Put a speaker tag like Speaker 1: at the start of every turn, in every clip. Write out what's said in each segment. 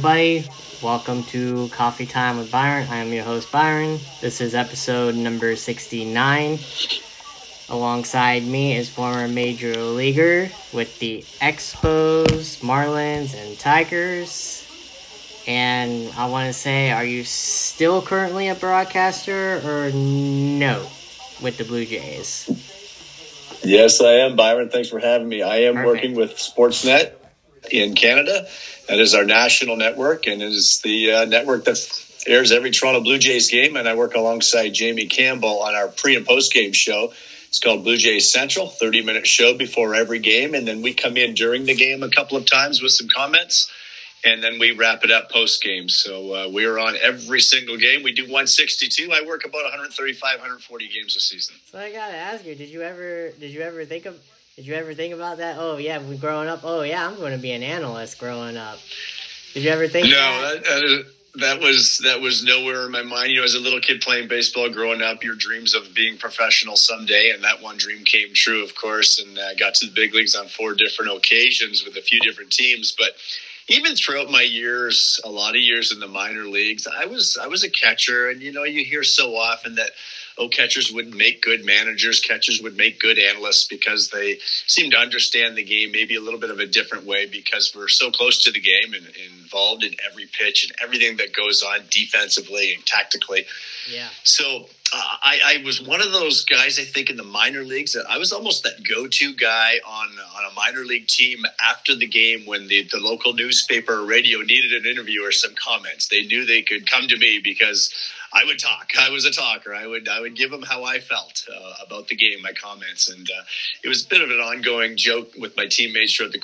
Speaker 1: everybody. Welcome to Coffee Time with Byron. I am your host, Byron. This is episode number 69. Alongside me is former major leaguer with the Expos, Marlins, and Tigers. And I want to say, are you still currently a broadcaster or no with the Blue Jays?
Speaker 2: Yes, I am, Byron. Thanks for having me. I am
Speaker 1: Perfect.
Speaker 2: working with Sportsnet in Canada. That is our national network, and it is the uh, network that airs every Toronto Blue Jays game. And I work alongside Jamie Campbell on our pre and post game show. It's called Blue Jays Central, 30 minute show before every game. And then we come in during the game a couple of times with some comments. And then we wrap it up post game. So uh, we're on every single game. We do 162. I work about 135, 140 games a season.
Speaker 1: So I gotta ask you, did you ever, did you ever think of, did you ever think about that? Oh yeah, when growing up, oh yeah, I'm going to be an analyst growing up. Did you ever think?
Speaker 2: No,
Speaker 1: that?
Speaker 2: that, that was that was nowhere in my mind. You know, as a little kid playing baseball, growing up, your dreams of being professional someday, and that one dream came true, of course, and uh, got to the big leagues on four different occasions with a few different teams. But even throughout my years, a lot of years in the minor leagues, I was I was a catcher, and you know, you hear so often that oh, catchers would make good managers, catchers would make good analysts because they seem to understand the game maybe a little bit of a different way because we're so close to the game and, and involved in every pitch and everything that goes on defensively and tactically.
Speaker 1: Yeah.
Speaker 2: So uh, I, I was one of those guys, I think, in the minor leagues that I was almost that go-to guy on on a minor league team after the game when the, the local newspaper or radio needed an interview or some comments. They knew they could come to me because I would talk. I was a talker. I would I would give them how I felt uh, about the game, my comments, and uh, it was a bit of an ongoing joke with my teammates throughout the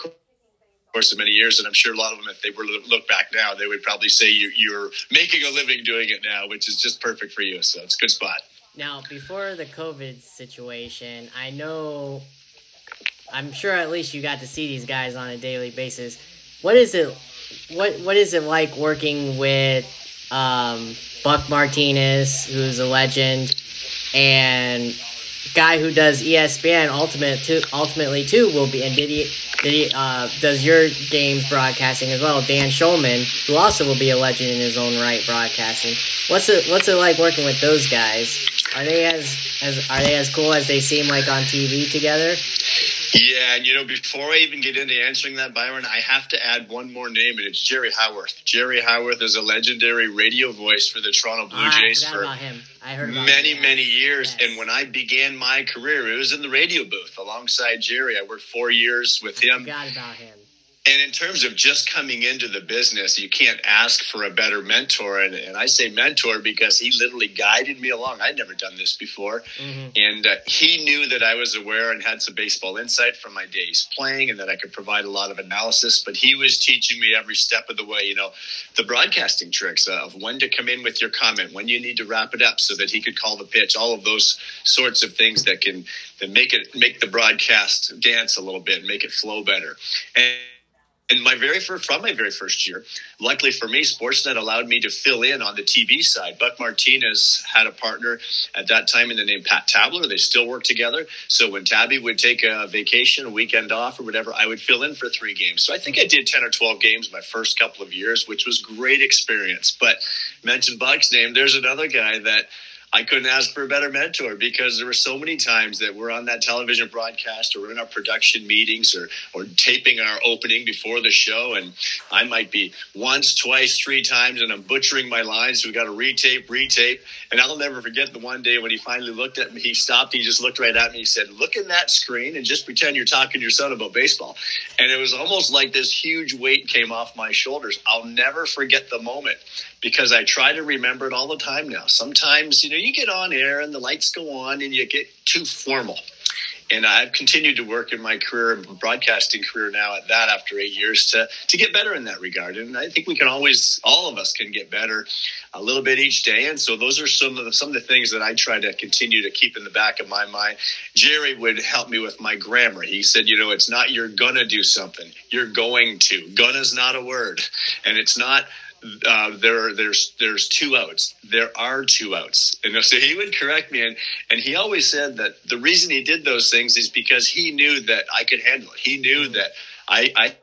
Speaker 2: course of many years, and I'm sure a lot of them, if they were to look back now, they would probably say you, you're making a living doing it now, which is just perfect for you. So it's a good spot.
Speaker 1: Now, before the COVID situation, I know, I'm sure at least you got to see these guys on a daily basis. What is it? What What is it like working with um, Buck Martinez, who's a legend, and guy who does ESPN ultimate ultimately too will be and did he did he uh, does your games broadcasting as well Dan Shulman who also will be a legend in his own right broadcasting. What's it what's it like working with those guys? Are they as as are they as cool as they seem like on TV together
Speaker 2: Yeah, and you know, before I even get into answering that, Byron, I have to add one more name, and it's Jerry Howarth. Jerry Howarth is a legendary radio voice for the Toronto Blue
Speaker 1: Ah,
Speaker 2: Jays for
Speaker 1: about him I heard about
Speaker 2: many,
Speaker 1: him,
Speaker 2: many years.
Speaker 1: Yes.
Speaker 2: And when I began my career, it was in the radio booth alongside Jerry. I worked four years with
Speaker 1: I
Speaker 2: him.
Speaker 1: forgot about him
Speaker 2: And in terms of just coming into the business, you can't ask for a better mentor. And, and I say mentor because he literally guided me along. I'd never done this before.
Speaker 1: hmm
Speaker 2: And uh, he knew that I was aware and had some baseball insight from my days playing and that I could provide a lot of analysis. But he was teaching me every step of the way, you know, the broadcasting tricks uh, of when to come in with your comment, when you need to wrap it up so that he could call the pitch, all of those sorts of things that can that make it make the broadcast dance a little bit, make it flow better. And and my very first, from my very first year, luckily for me, Sportsnet allowed me to fill in on the TV side. Buck Martinez had a partner at that time in the name Pat Tabler. They still work together. So when Tabby would take a vacation, a weekend off, or whatever, I would fill in for three games. So I think I did ten or twelve games my first couple of years, which was great experience. But mention Buck's name, there's another guy that. I couldn't ask for a better mentor because there were so many times that we're on that television broadcast or we're in our production meetings or, or taping our opening before the show. And I might be once, twice, three times, and I'm butchering my lines. So we got to retape, retape. And I'll never forget the one day when he finally looked at me. He stopped. He just looked right at me. He said, Look in that screen and just pretend you're talking to your son about baseball. And it was almost like this huge weight came off my shoulders. I'll never forget the moment because I try to remember it all the time now. Sometimes, you know, you get on air and the lights go on and you get too formal. And I've continued to work in my career, broadcasting career now at that after eight years to, to get better in that regard. And I think we can always, all of us can get better a little bit each day. And so those are some of the, some of the things that I try to continue to keep in the back of my mind. Jerry would help me with my grammar. He said, you know, it's not you're gonna do something, you're going to. Gonna is not a word. And it's not uh, there there's there's two outs. There are two outs, and so he would correct me, and and he always said that the reason he did those things is because he knew that I could handle it. He knew that I I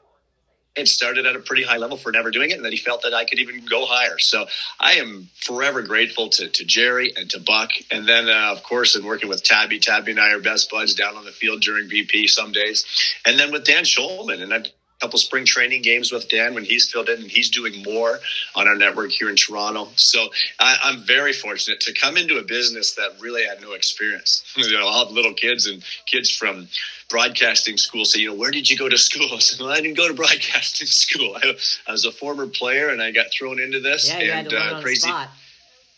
Speaker 2: had started at a pretty high level for never doing it, and that he felt that I could even go higher. So I am forever grateful to, to Jerry and to Buck. And then, uh, of course, in working with Tabby, Tabby and I are best buds down on the field during BP some days. And then with Dan Shulman, and I've couple spring training games with Dan when he's filled in, and he's doing more on our network here in Toronto. So I, am very fortunate to come into a business that really had no experience. you know, all little kids and kids from broadcasting school say, you know, where did you go to school? I said, well, I didn't go to broadcasting school. I, I was a former player, and I got thrown into this.
Speaker 1: Yeah, and uh, crazy. Spot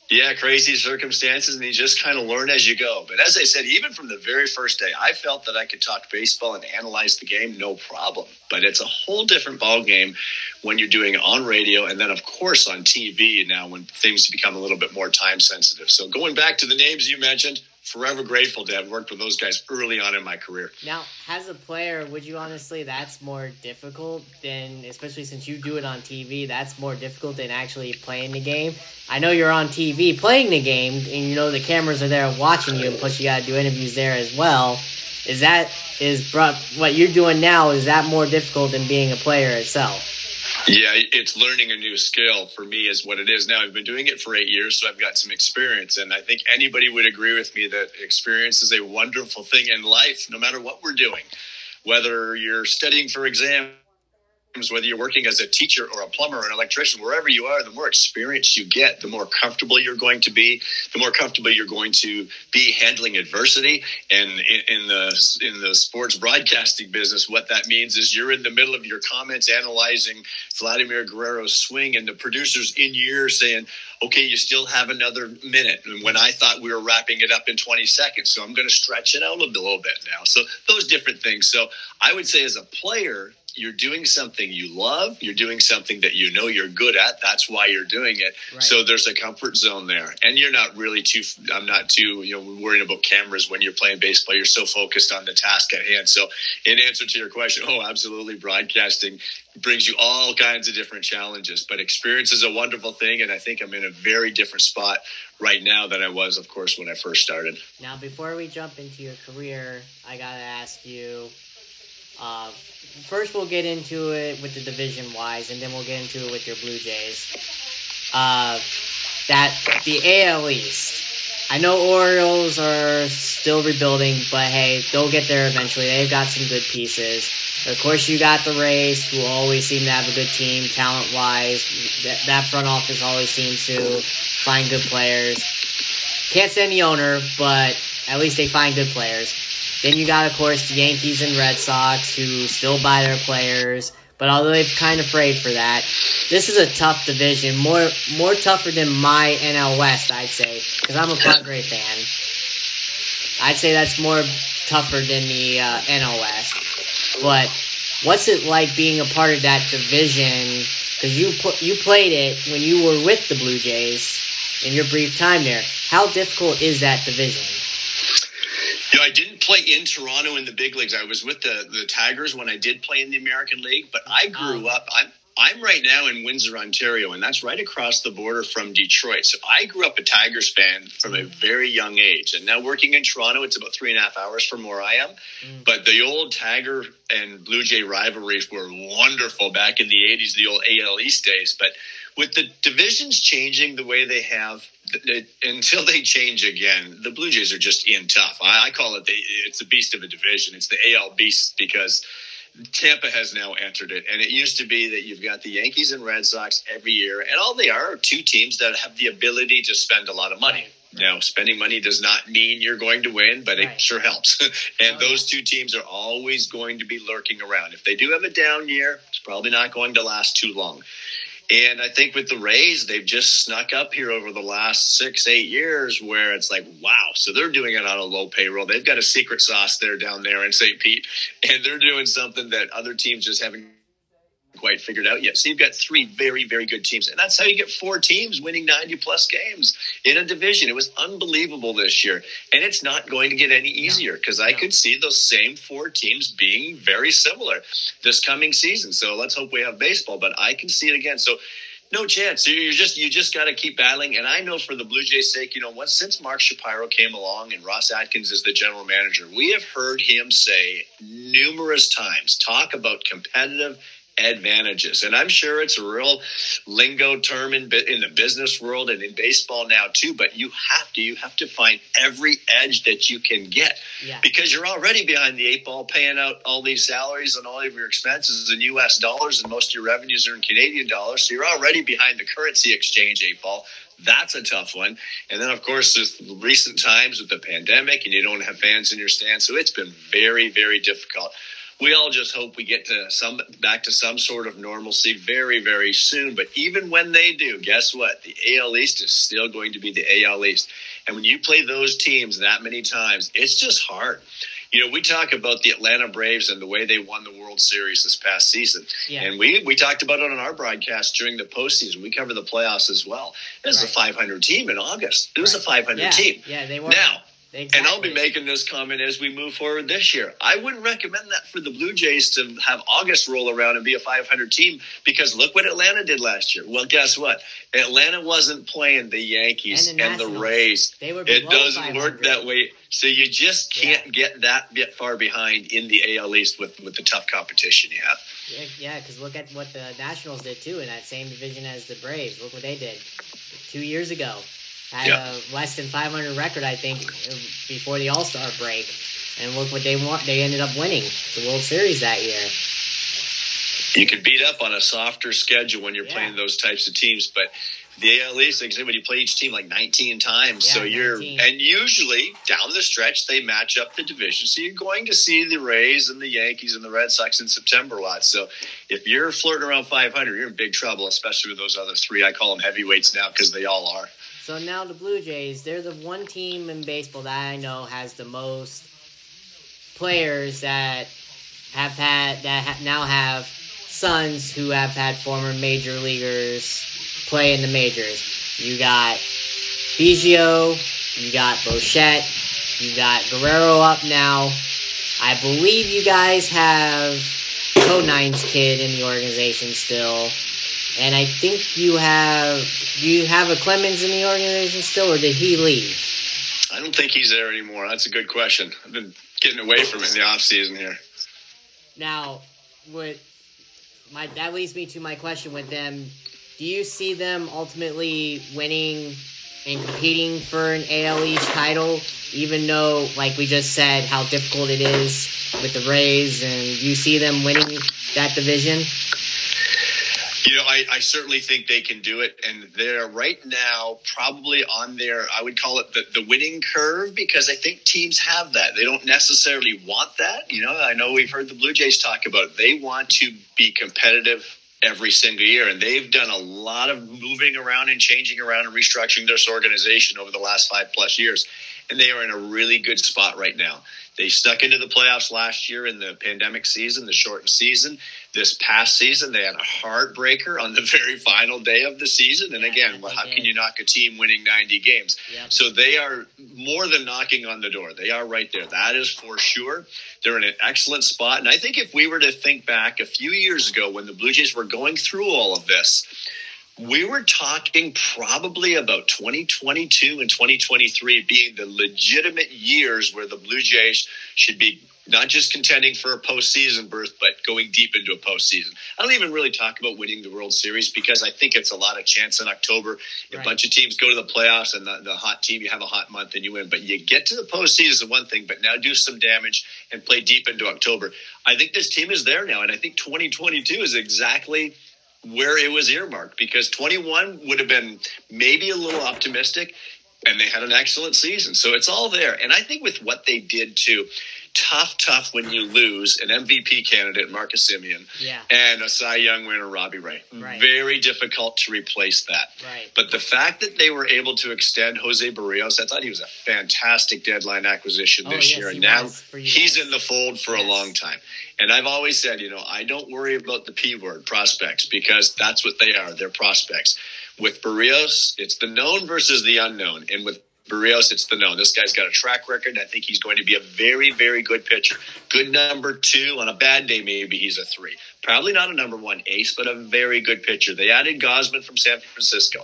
Speaker 2: yeah, crazy circumstances, and you just kind of learn as you go. But as I said, even from the very first day, I felt that I could talk baseball and analyze the game, no problem. But it's a whole different ball game when you're doing it on radio, and then of course on TV now when things become a little bit more time sensitive. So going back to the names you mentioned, forever grateful to have worked with those guys early on in my career.
Speaker 1: Now, as a player, would you honestly that's more difficult than especially since you do it on TV, that's more difficult than actually playing the game? I know you're on TV playing the game and you know the cameras are there watching you and plus you got to do interviews there as well. Is that is what you're doing now is that more difficult than being a player itself?
Speaker 2: Yeah, it's learning a new skill for me is what it is now. I've been doing it for eight years, so I've got some experience. And I think anybody would agree with me that experience is a wonderful thing in life, no matter what we're doing. Whether you're studying for exams whether you're working as a teacher or a plumber or an electrician, wherever you are, the more experience you get, the more comfortable you're going to be, the more comfortable you're going to be handling adversity. And in, in the in the sports broadcasting business, what that means is you're in the middle of your comments analyzing Vladimir Guerrero's swing, and the producers in your saying, "Okay, you still have another minute." And when I thought we were wrapping it up in 20 seconds, so I'm going to stretch it out a little bit now. So those different things. So I would say, as a player you're doing something you love, you're doing something that you know you're good at. That's why you're doing it. Right. So there's a comfort zone there. And you're not really too, I'm not too, you know, worrying about cameras when you're playing baseball. You're so focused on the task at hand. So, in answer to your question, oh, absolutely, broadcasting brings you all kinds of different challenges. But experience is a wonderful thing. And I think I'm in a very different spot right now than I was, of course, when I first started.
Speaker 1: Now, before we jump into your career, I got to ask you uh, first, we'll get into it with the division wise, and then we'll get into it with your Blue Jays. Uh, that the AL East. I know Orioles are still rebuilding, but hey, they'll get there eventually. They've got some good pieces. Of course, you got the Rays, who always seem to have a good team, talent wise. That, that front office always seems to find good players. Can't stand the owner, but at least they find good players. Then you got, of course, the Yankees and Red Sox who still buy their players. But although they've kind of afraid for that, this is a tough division. More more tougher than my NL West, I'd say, because I'm a Padre fan. I'd say that's more tougher than the uh, NL West. But what's it like being a part of that division? Because you you played it when you were with the Blue Jays in your brief time there. How difficult is that division?
Speaker 2: Know, I didn't play in Toronto in the big leagues. I was with the the Tigers when I did play in the American League, but I grew oh. up. I'm I'm right now in Windsor, Ontario, and that's right across the border from Detroit. So I grew up a Tigers fan from a very young age. And now working in Toronto, it's about three and a half hours from where I am. Mm. But the old Tiger and Blue Jay rivalries were wonderful back in the 80s, the old AL East days. But with the divisions changing the way they have, it, until they change again, the Blue Jays are just in tough. I, I call it the it's the beast of a division. It's the AL beast because Tampa has now entered it, and it used to be that you've got the Yankees and Red Sox every year, and all they are are two teams that have the ability to spend a lot of money. Right. Now, spending money does not mean you're going to win, but right. it sure helps. and oh, those two teams are always going to be lurking around. If they do have a down year, it's probably not going to last too long. And I think with the Rays, they've just snuck up here over the last six, eight years where it's like, wow. So they're doing it on a low payroll. They've got a secret sauce there down there in St. Pete, and they're doing something that other teams just haven't quite figured out yet. So you've got three very, very good teams. And that's how you get four teams winning 90 plus games in a division. It was unbelievable this year. And it's not going to get any easier because I could see those same four teams being very similar this coming season. So let's hope we have baseball, but I can see it again. So no chance. You just you just got to keep battling. And I know for the Blue Jays' sake, you know, once since Mark Shapiro came along and Ross Atkins is the general manager, we have heard him say numerous times talk about competitive advantages. And I'm sure it's a real lingo term in, in the business world and in baseball now too, but you have to, you have to find every edge that you can get yeah. because you're already behind the eight ball paying out all these salaries and all of your expenses in US dollars and most of your revenues are in Canadian dollars. So you're already behind the currency exchange eight ball. That's a tough one. And then, of course, with recent times with the pandemic and you don't have fans in your stands. So it's been very, very difficult we all just hope we get to some back to some sort of normalcy very, very soon. But even when they do, guess what? The AL East is still going to be the AL East. And when you play those teams that many times, it's just hard. You know, we talk about the Atlanta Braves and the way they won the World Series this past season. Yeah. And we, we talked about it on our broadcast during the postseason. We cover the playoffs as well. It was right. a 500 team in August. It was right. a 500
Speaker 1: yeah.
Speaker 2: team.
Speaker 1: Yeah, they were.
Speaker 2: Now, Exactly. And I'll be making this comment as we move forward this year. I wouldn't recommend that for the Blue Jays to have August roll around and be a 500 team because look what Atlanta did last year. Well, guess what? Atlanta wasn't playing the Yankees and the, and the Rays.
Speaker 1: They were
Speaker 2: it doesn't work that way. So you just can't yeah. get that bit far behind in the AL East with, with the tough competition you have.
Speaker 1: Yeah, because look at what the Nationals did too in that same division as the Braves. Look what they did two years ago had yep. a less than 500 record, I think, before the All Star break. And look what they want. They ended up winning the World Series that year.
Speaker 2: You can beat up on a softer schedule when you're yeah. playing those types of teams, but the AL East, like I said, when you play each team like 19 times, yeah, so you're 19. and usually down the stretch they match up the division. So you're going to see the Rays and the Yankees and the Red Sox in September a lot. So if you're flirting around 500, you're in big trouble, especially with those other three. I call them heavyweights now because they all are.
Speaker 1: So now the Blue Jays, they're the one team in baseball that I know has the most players that have had that ha- now have sons who have had former major leaguers play in the majors. You got Biggio, you got Bichette, you got Guerrero up now. I believe you guys have Conine's kid in the organization still. And I think you have do you have a Clemens in the organization still, or did he leave?
Speaker 2: I don't think he's there anymore. That's a good question. I've been getting away from it in the off season here.
Speaker 1: Now, what my that leads me to my question with them. Do you see them ultimately winning and competing for an AL East title, even though, like we just said, how difficult it is with the Rays, and you see them winning that division?
Speaker 2: You know, I, I, certainly think they can do it. And they're right now probably on their, I would call it the, the winning curve because I think teams have that. They don't necessarily want that. You know, I know we've heard the Blue Jays talk about it. They want to be competitive every single year. And they've done a lot of moving around and changing around and restructuring this organization over the last five plus years. And they are in a really good spot right now. They stuck into the playoffs last year in the pandemic season, the shortened season. This past season, they had a heartbreaker on the very final day of the season. And yeah, again, well, how can you knock a team winning 90 games? Yep. So they are more than knocking on the door. They are right there. That is for sure. They're in an excellent spot. And I think if we were to think back a few years ago when the Blue Jays were going through all of this, we were talking probably about 2022 and 2023 being the legitimate years where the Blue Jays should be not just contending for a postseason berth, but going deep into a postseason. I don't even really talk about winning the World Series because I think it's a lot of chance in October. A bunch of teams go to the playoffs and the, the, hot team, you have a hot month and you win. But you get to the postseason is one thing, but now do some damage and play deep into October. I think this team is there now, and I think 2022 is exactly – where it was earmarked because 21 would have been maybe a little optimistic and they had an excellent season. So it's all there. And I think with what they did too, tough, tough when you lose an MVP candidate, Marcus Semien,
Speaker 1: yeah.
Speaker 2: and a Cy Young winner, Robbie Ray.
Speaker 1: Right.
Speaker 2: Very difficult to replace that.
Speaker 1: Right.
Speaker 2: But the fact that they were able to extend Jose Berrios, I thought he was a fantastic deadline acquisition this
Speaker 1: oh,
Speaker 2: year.
Speaker 1: and
Speaker 2: now
Speaker 1: he's
Speaker 2: in the fold for
Speaker 1: yes.
Speaker 2: a long time. And I've always said, you know, I don't worry about the P word, prospects, because that's what they are. They're prospects. With Berrios, it's the known versus the unknown. And with Berrios, it's the known. This guy's got a track record. I think he's going to be a very, very good pitcher. Good number two. On a bad day, maybe he's a three. Probably not a number one ace, but a very good pitcher. They added Gausman from San Francisco.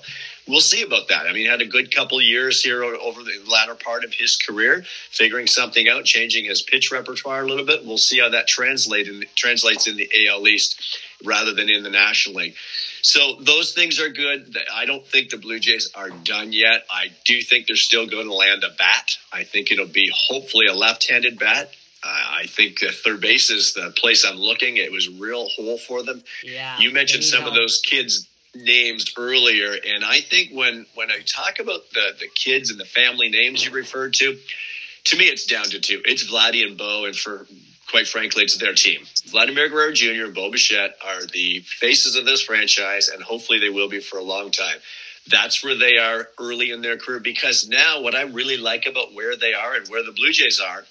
Speaker 2: We'll see about that. I mean, had a good couple years here over the latter part of his career, figuring something out, changing his pitch repertoire a little bit. We'll see how that translate in, translates in the AL East rather than in the National League. So those things are good. I don't think the Blue Jays are done yet. I do think they're still going to land a bat. I think it'll be hopefully a left-handed bat. I think uh, third base is the place I'm looking. It was real hole for them.
Speaker 1: Yeah,
Speaker 2: you mentioned some of those kids' names earlier, and I think when when I talk about the the kids and the family names you referred to, to me it's down to two. It's Vladdy and Bo, and for quite frankly, it's their team. Vladimir Guerrero Jr. and Bo Bichette are the faces of this franchise, and hopefully they will be for a long time. That's where they are early in their career because now what I really like about where they are and where the Blue Jays are,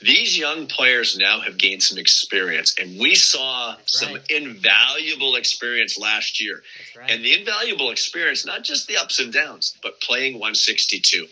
Speaker 2: these young players now have gained some experience. And we saw some invaluable experience last year. Right. And the invaluable experience, not just the ups and downs, but playing 162.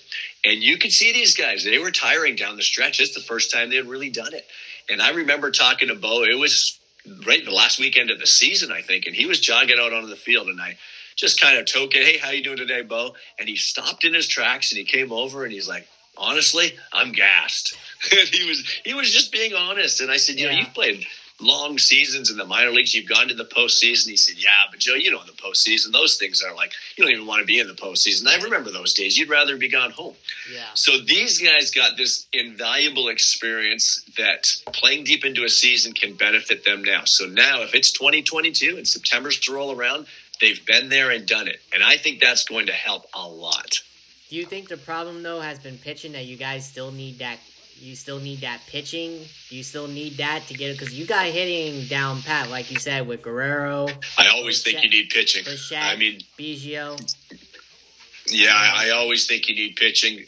Speaker 2: And you could see these guys, they were tiring down the stretch. It's the first time they had really done it. And I remember talking to Bo. It was right the last weekend of the season, I think, and he was jogging out onto the field, and I just kind of token, "Hey, how you doing today, Bo?" And he stopped in his tracks and he came over and he's like, "Honestly, I'm gassed." and he was he was just being honest. And I said, "You yeah. know, you've played long seasons in the minor leagues. You've gone to the postseason. He said, Yeah, but Joe, you know, in the postseason, those things are like, you don't even want to be in the postseason. I remember those days. You'd rather be gone home.
Speaker 1: Yeah.
Speaker 2: So these guys got this invaluable experience that playing deep into a season can benefit them now. So now, if it's 2022 and September's to roll around, they've been there and done it. And I think that's going to help a lot.
Speaker 1: Do you think the problem, though, has been pitching that you guys still need that you still need that pitching. Do you still need that to get it because you got hitting down pat, like you said with Guerrero.
Speaker 2: I always think you need pitching. I mean,
Speaker 1: Biggio.
Speaker 2: Yeah, I, I, always think you need pitching.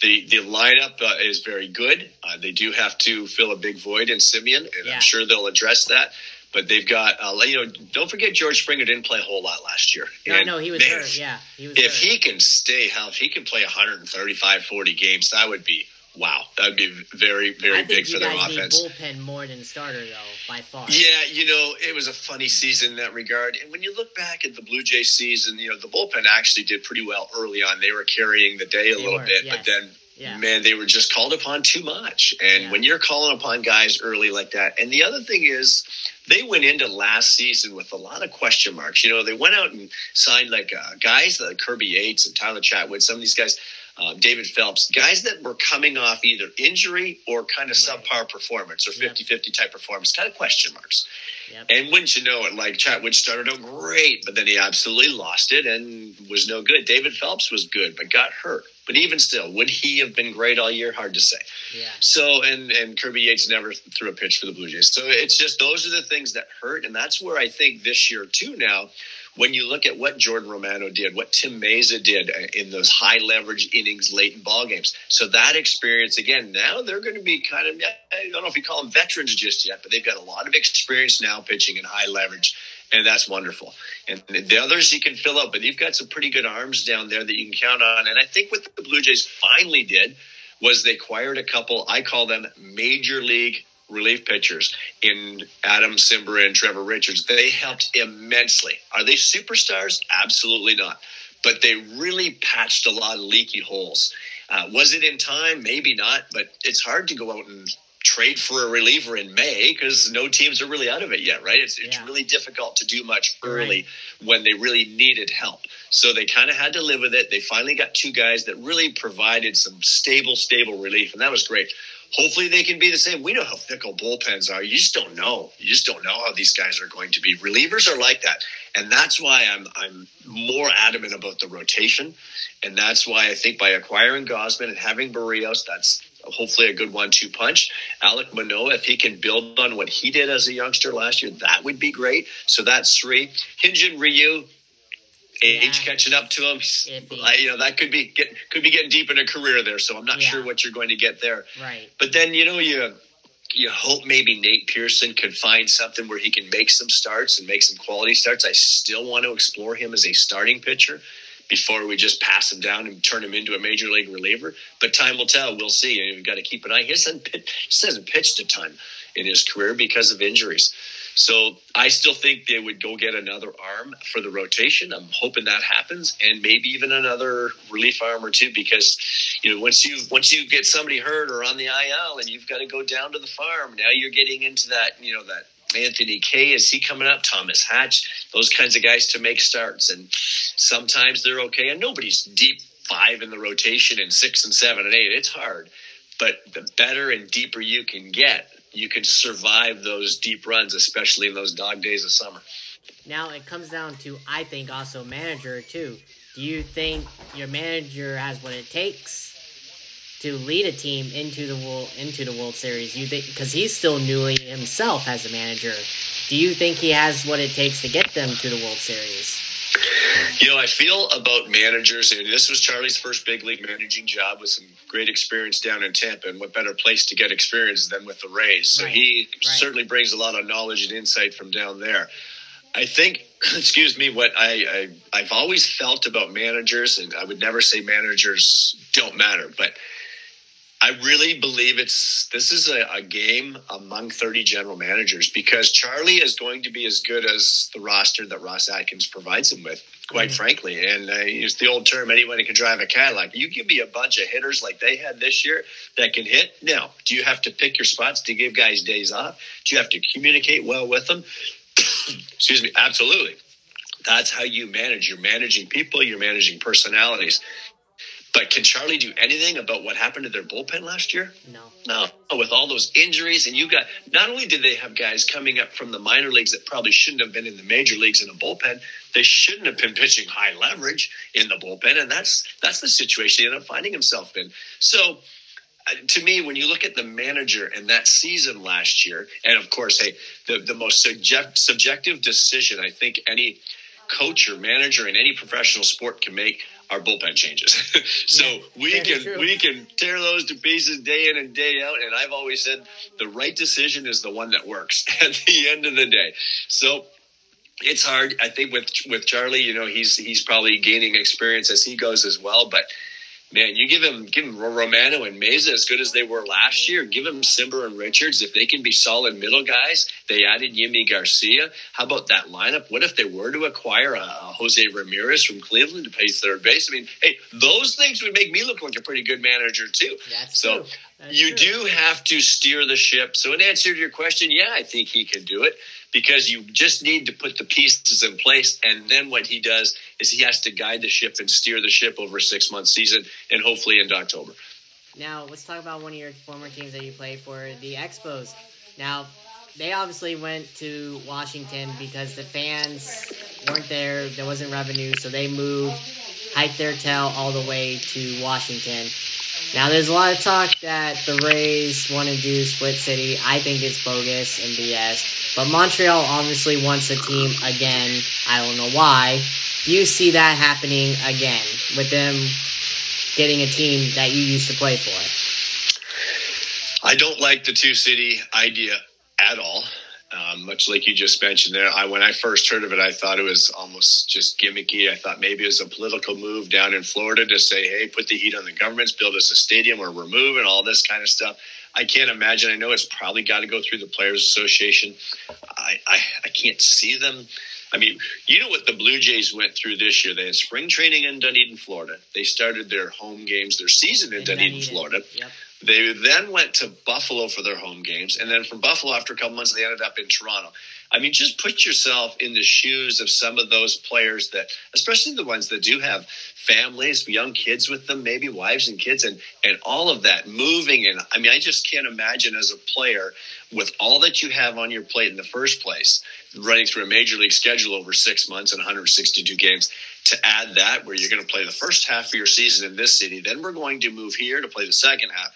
Speaker 2: The the lineup uh, is very good. Uh, they do have to fill a big void in Semien, and yeah. I'm sure they'll address that. But they've got, uh, you know, don't forget George Springer didn't play a whole lot last year.
Speaker 1: No, and no, he was hurt. Yeah, he was.
Speaker 2: If
Speaker 1: hurt.
Speaker 2: he can stay healthy, he can play 135, 40 games. That would be wow, that would be very, very big for their offense.
Speaker 1: bullpen more than starter though, by far.
Speaker 2: Yeah, you know, it was a funny season in that regard. And when you look back at the Blue Jay season, you know, the bullpen actually did pretty well early on. They were carrying the day a they little were, bit, yes. but then. Yeah. Man, they were just called upon too much. And yeah. when you're calling upon guys early like that, and the other thing is, they went into last season with a lot of question marks. You know, they went out and signed like uh, guys like Kirby Yates and Tyler Chatwood, some of these guys uh, David Phelps, guys that were coming off either injury or kind of right. subpar performance or 50 50 type performance, kind of question marks. Yep. And wouldn't you know it, like Chatwood started out great, but then he absolutely lost it and was no good. David Phelps was good, but got hurt. But even still, would he have been great all year? Hard to say.
Speaker 1: Yeah.
Speaker 2: So, and and Kirby Yates never threw a pitch for the Blue Jays. So it's just those are the things that hurt, and that's where I think this year too now when you look at what Jordan Romano did, what Tim Mayza did uh, in those high leverage innings late in ball games. So that experience again, now they're going to be kind of I don't know if you call them veterans just yet, but they've got a lot of experience now pitching in high leverage. And that's wonderful. And the others you can fill up, but you've got some pretty good arms down there that you can count on. And I think what the Blue Jays finally did was they acquired a couple, I call them major league relief pitchers in Adam Cimber and Trevor Richards. They helped immensely. Are they superstars? Absolutely not. But they really patched a lot of leaky holes. Uh, was it in time? Maybe not, but it's hard to go out and trade for a reliever in May because no teams are really out of it yet, right? It's, it's really difficult to do much early right. when they really needed help. So they kind of had to live with it. They finally got two guys that really provided some stable, stable relief, and that was great hopefully they can be the same. We know how fickle bullpens are. You just don't know. You just don't know how these guys are going to be. Relievers are like that, and that's why I'm I'm more adamant about the rotation, and that's why I think by acquiring Gausman and having Berrios, that's hopefully a good one-two punch. Alek Manoah, if he can build on what he did as a youngster last year, that would be great. So that's three. Hyun-Jin Ryu, age yeah. catching up to him. you know that could be get, could be getting deep in a career there. So I'm not yeah. sure what you're going to get there.
Speaker 1: Right.
Speaker 2: But then you know you you hope maybe Nate Pearson could find something where he can make some starts and make some quality starts. I still want to explore him as a starting pitcher before we just pass him down and turn him into a major league reliever. But time will tell. We'll see. And we've got to keep an eye. He hasn't, he hasn't pitched a ton in his career because of injuries. So I still think they would go get another arm for the rotation. I'm hoping that happens, and maybe even another relief arm or two because you know once you once you get somebody hurt or on the IL and you've got to go down to the farm. Now you're getting into that you know that Anthony Kay, is he coming up? Thomas Hatch, those kinds of guys to make starts. And sometimes they're okay. And nobody's deep five in the rotation and six and seven and eight. It's hard. But the better and deeper you can get, you can survive those deep runs, especially in those dog days of summer.
Speaker 1: Now it comes down to, I think, also manager too. Do you think your manager has what it takes to lead a team into the world into the World Series? You think because he's still newly himself as a manager. Do you think he has what it takes to get them to the World Series?
Speaker 2: You know, I feel about managers, and this was Charlie's first big league managing job with some great experience down in Tampa. And what better place to get experience than with the Rays? So right. he right. certainly brings a lot of knowledge and insight from down there. I think, excuse me, what I, I I've always felt about managers, and I would never say managers don't matter, but I really believe it's this is a, a, game among 30 general managers because Charlie is going to be as good as the roster that Ross Atkins provides him with, quite mm-hmm. frankly. And uh, it's the old term anyone can drive a Cadillac. You give me a bunch of hitters like they had this year that can hit. Now, do you have to pick your spots to give guys days off? Do you have to communicate well with them? Excuse me. Absolutely. That's how you manage. You're managing people, you're managing personalities. But can Charlie do anything about what happened to their bullpen last year?
Speaker 1: No.
Speaker 2: No. With all those injuries, and you got not only did they have guys coming up from the minor leagues that probably shouldn't have been in the major leagues in a bullpen, they shouldn't have been pitching high leverage in the bullpen, and that's that's the situation he ended up finding himself in. So uh, to me, when you look at the manager and that season last year, and of course, hey, the, the most subject, subjective decision I think any coach or manager in any professional sport can make our bullpen changes. so yeah, we can true. we can tear those to pieces day in and day out. And I've always said the right decision is the one that works at the end of the day. So it's hard. I think with with Charlie, you know, he's he's probably gaining experience as he goes as well. But man, you give him give him Romano and Mayza as good as they were last year. Give him Cimber and Richards if they can be solid middle guys. They added Yimi Garcia. How about that lineup? What if they were to acquire a, a Jose Ramirez from Cleveland to play third base? I mean, hey, those things would make me look like a pretty good manager too.
Speaker 1: That's
Speaker 2: so you true. do have to steer the ship. So in answer to your question, yeah, I think he can do it because you just need to put the pieces in place. And then what he does is he has to guide the ship and steer the ship over a six month season and hopefully into October.
Speaker 1: Now, let's talk about one of your former teams that you played for, the Expos. Now, they obviously went to Washington because the fans weren't there, there wasn't revenue, so they moved, hiked their tail all the way to Washington. Now, there's a lot of talk that the Rays want to do Split City. I think it's bogus and BS. But Montreal obviously wants a team again. I don't know why. Do you see that happening again with them getting a team that you used to play for?
Speaker 2: I don't like the two city idea at all. Um, much like you just mentioned there, I, when I first heard of it, I thought it was almost just gimmicky. I thought maybe it was a political move down in Florida to say, "Hey, put the heat on the governments, build us a stadium or remove and all this kind of stuff." I can't imagine. I know it's probably got to go through the Players Association. I, I, I can't see them. I mean, you know what the Blue Jays went through this year? They had spring training in Dunedin, Florida. They started their home games, their season in, in Dunedin, Dunedin, Florida.
Speaker 1: Yep.
Speaker 2: They then went to Buffalo for their home games, and then from Buffalo, after a couple months, they ended up in Toronto. I mean, just put yourself in the shoes of some of those players that, especially the ones that do have families, young kids with them, maybe wives and kids, and and all of that moving. And I mean, I just can't imagine as a player with all that you have on your plate in the first place, running through a major league schedule over six months and 162 games to add that where you're going to play the first half of your season in this city then we're going to move here to play the second half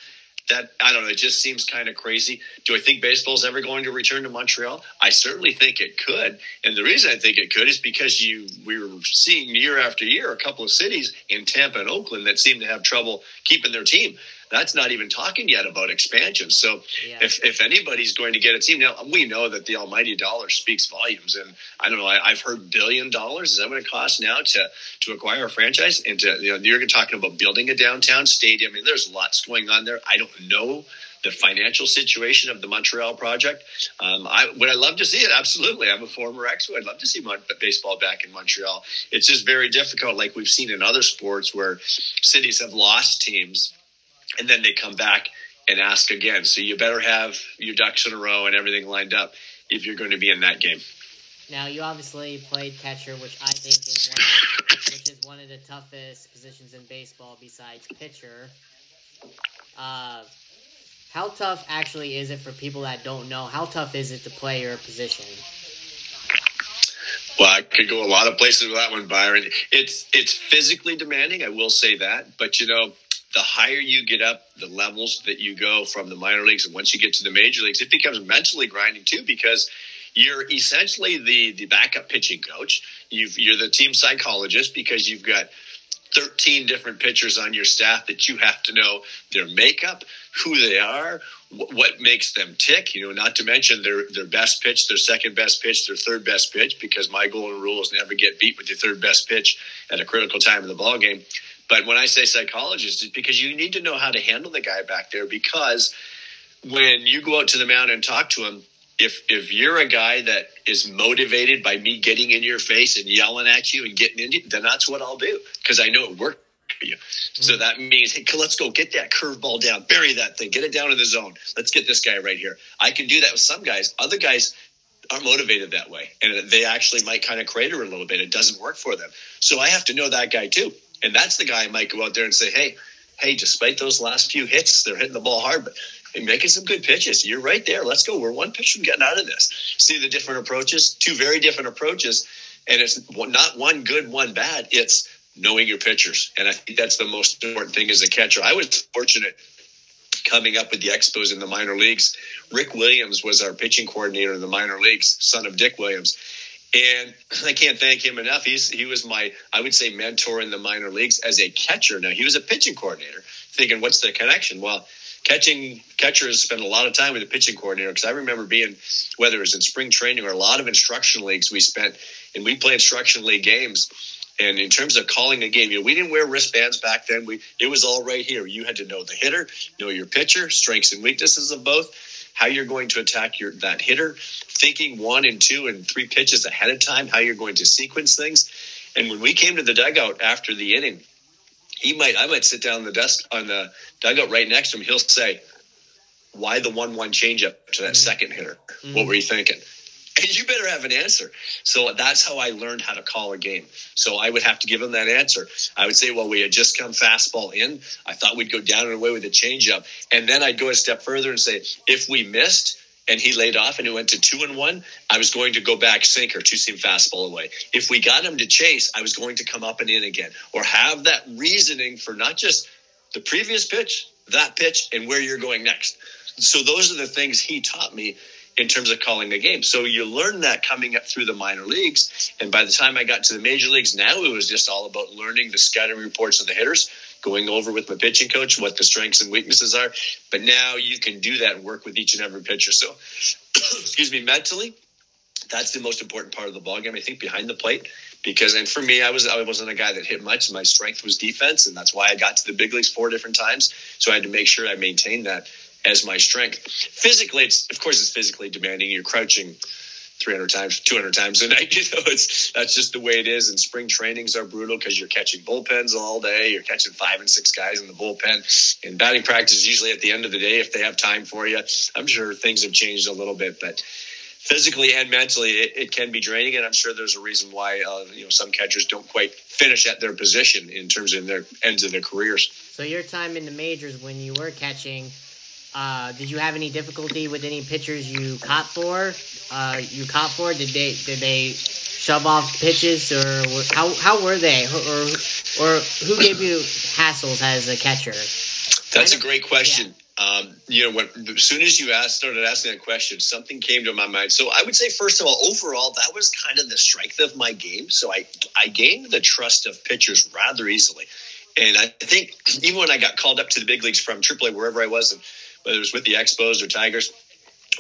Speaker 2: that I don't know. It just seems kind of crazy. Do I think baseball is ever going to return to Montreal? I certainly think it could, and the reason I think it could is because you we were seeing year after year a couple of cities in Tampa and Oakland that seem to have trouble keeping their team. That's not even talking yet about expansion. So yeah. if, if anybody's going to get a team now, we know that the almighty dollar speaks volumes. And I don't know, I, have heard billion dollars. Is that what it costs now to, to acquire a franchise? And to, you know, you're talking about building a downtown stadium. I mean, there's lots going on there. I don't know the financial situation of the Montreal project. Um, I would I love to see it. Absolutely, I'm a former Expo. I'd love to see Mon- baseball back in Montreal. It's just very difficult, like we've seen in other sports, where cities have lost teams and then they come back and ask again. So you better have your ducks in a row and everything lined up if you're going to be in that game.
Speaker 1: Now you obviously played catcher, which I think is one of, which is one of the toughest positions in baseball besides pitcher. Uh, how tough actually is it for people that don't know? How tough is it to play your position?
Speaker 2: Well, I could go a lot of places with that one, Byron. It's it's physically demanding, I will say that. But you know, the higher you get up, the levels that you go from the minor leagues, and once you get to the major leagues, it becomes mentally grinding too because you're essentially the the backup pitching coach. you are the team psychologist because you've got 13 different pitchers on your staff that you have to know their makeup, who they are, what makes them tick. You know, not to mention their their best pitch, their second best pitch, their third best pitch. Because my golden rule is never get beat with your third best pitch at a critical time in the ball game. But when I say psychologist, it's because you need to know how to handle the guy back there. Because when you go out to the mound and talk to him, if if you're a guy that is motivated by me getting in your face and yelling at you and getting into you, then that's what I'll do because I know it worked for you. Mm-hmm. So that means, hey, let's go get that curveball down, bury that thing, get it down in the zone. Let's get this guy right here. I can do that with some guys. Other guys aren't motivated that way, and they actually might kind of crater a little bit. It doesn't work for them. So I have to know that guy too, and that's the guy I might go out there and say, hey. Hey, despite those last few hits, they're hitting the ball hard, but making some good pitches. You're right there. Let's go. We're one pitch from getting out of this. See the different approaches, two very different approaches, and it's not one good, one bad. It's knowing your pitchers, and I think that's the most important thing as a catcher. I was fortunate coming up with the Expos in the minor leagues. Rick Williams was our pitching coordinator in the minor leagues, son of Dick Williams. And I can't thank him enough. He's he was my I would say mentor in the minor leagues as a catcher. Now he was a pitching coordinator. Thinking, what's the connection? Well, catching catchers spend a lot of time with the pitching coordinator because I remember being whether it was in spring training or a lot of instruction leagues we spent and we play instruction league games. And in terms of calling a game, you know, we didn't wear wristbands back then. We it was all right here. You had to know the hitter, know your pitcher, strengths and weaknesses of both, how you're going to attack your that hitter, thinking one and two and three pitches ahead of time, how you're going to sequence things. And when we came to the dugout after the inning, he might I might sit down on the desk on the dugout right next to him. He'll say, "Why the one-one changeup to that mm-hmm. second hitter? Mm-hmm. What were you thinking?" And you better have an answer. So that's how I learned how to call a game. So I would have to give him that answer. I would say, well, we had just come fastball in. I thought we'd go down and away with a changeup. And then I'd go a step further and say, if we missed, and he laid off and it went to two and one, I was going to go back sinker, two seam fastball away. If we got him to chase, I was going to come up and in again or have that reasoning for not just the previous pitch, that pitch, and where you're going next. So those are the things he taught me in terms of calling the game. So you learn that coming up through the minor leagues. And by the time I got to the major leagues, now it was just all about learning the scouting reports of the hitters going over with my pitching coach what the strengths and weaknesses are. But now you can do that and work with each and every pitcher. So, excuse me, mentally, that's the most important part of the ball game. I think behind the plate, because and for me, I was I wasn't a guy that hit much. My strength was defense, and that's why I got to the big leagues four different times. So I had to make sure I maintained that as my strength. Physically, it's of course it's physically demanding. You're crouching 300 times, 200 times a night. You know, it's that's just the way it is. And spring trainings are brutal because you're catching bullpens all day. You're catching five and six guys in the bullpen. And batting practice is usually at the end of the day if they have time for you. I'm sure things have changed a little bit, but physically and mentally, it, it can be draining. And I'm sure there's a reason why uh, you know some catchers don't quite finish at their position in terms of their ends of their careers.
Speaker 1: So your time in the majors when you were catching uh, did you have any difficulty with any pitchers you caught for? Uh, you caught for? Did they did they shove off pitches or how how were they or or who gave you hassles as a catcher?
Speaker 2: That's a great question. Yeah. Um, you know, when, as soon as you asked, started asking that question, something came to my mind. So I would say, first of all, overall, that was kind of the strength of my game. So I I gained the trust of pitchers rather easily, and I think even when I got called up to the big leagues from AAA, wherever I was, and whether it was with the Expos or Tigers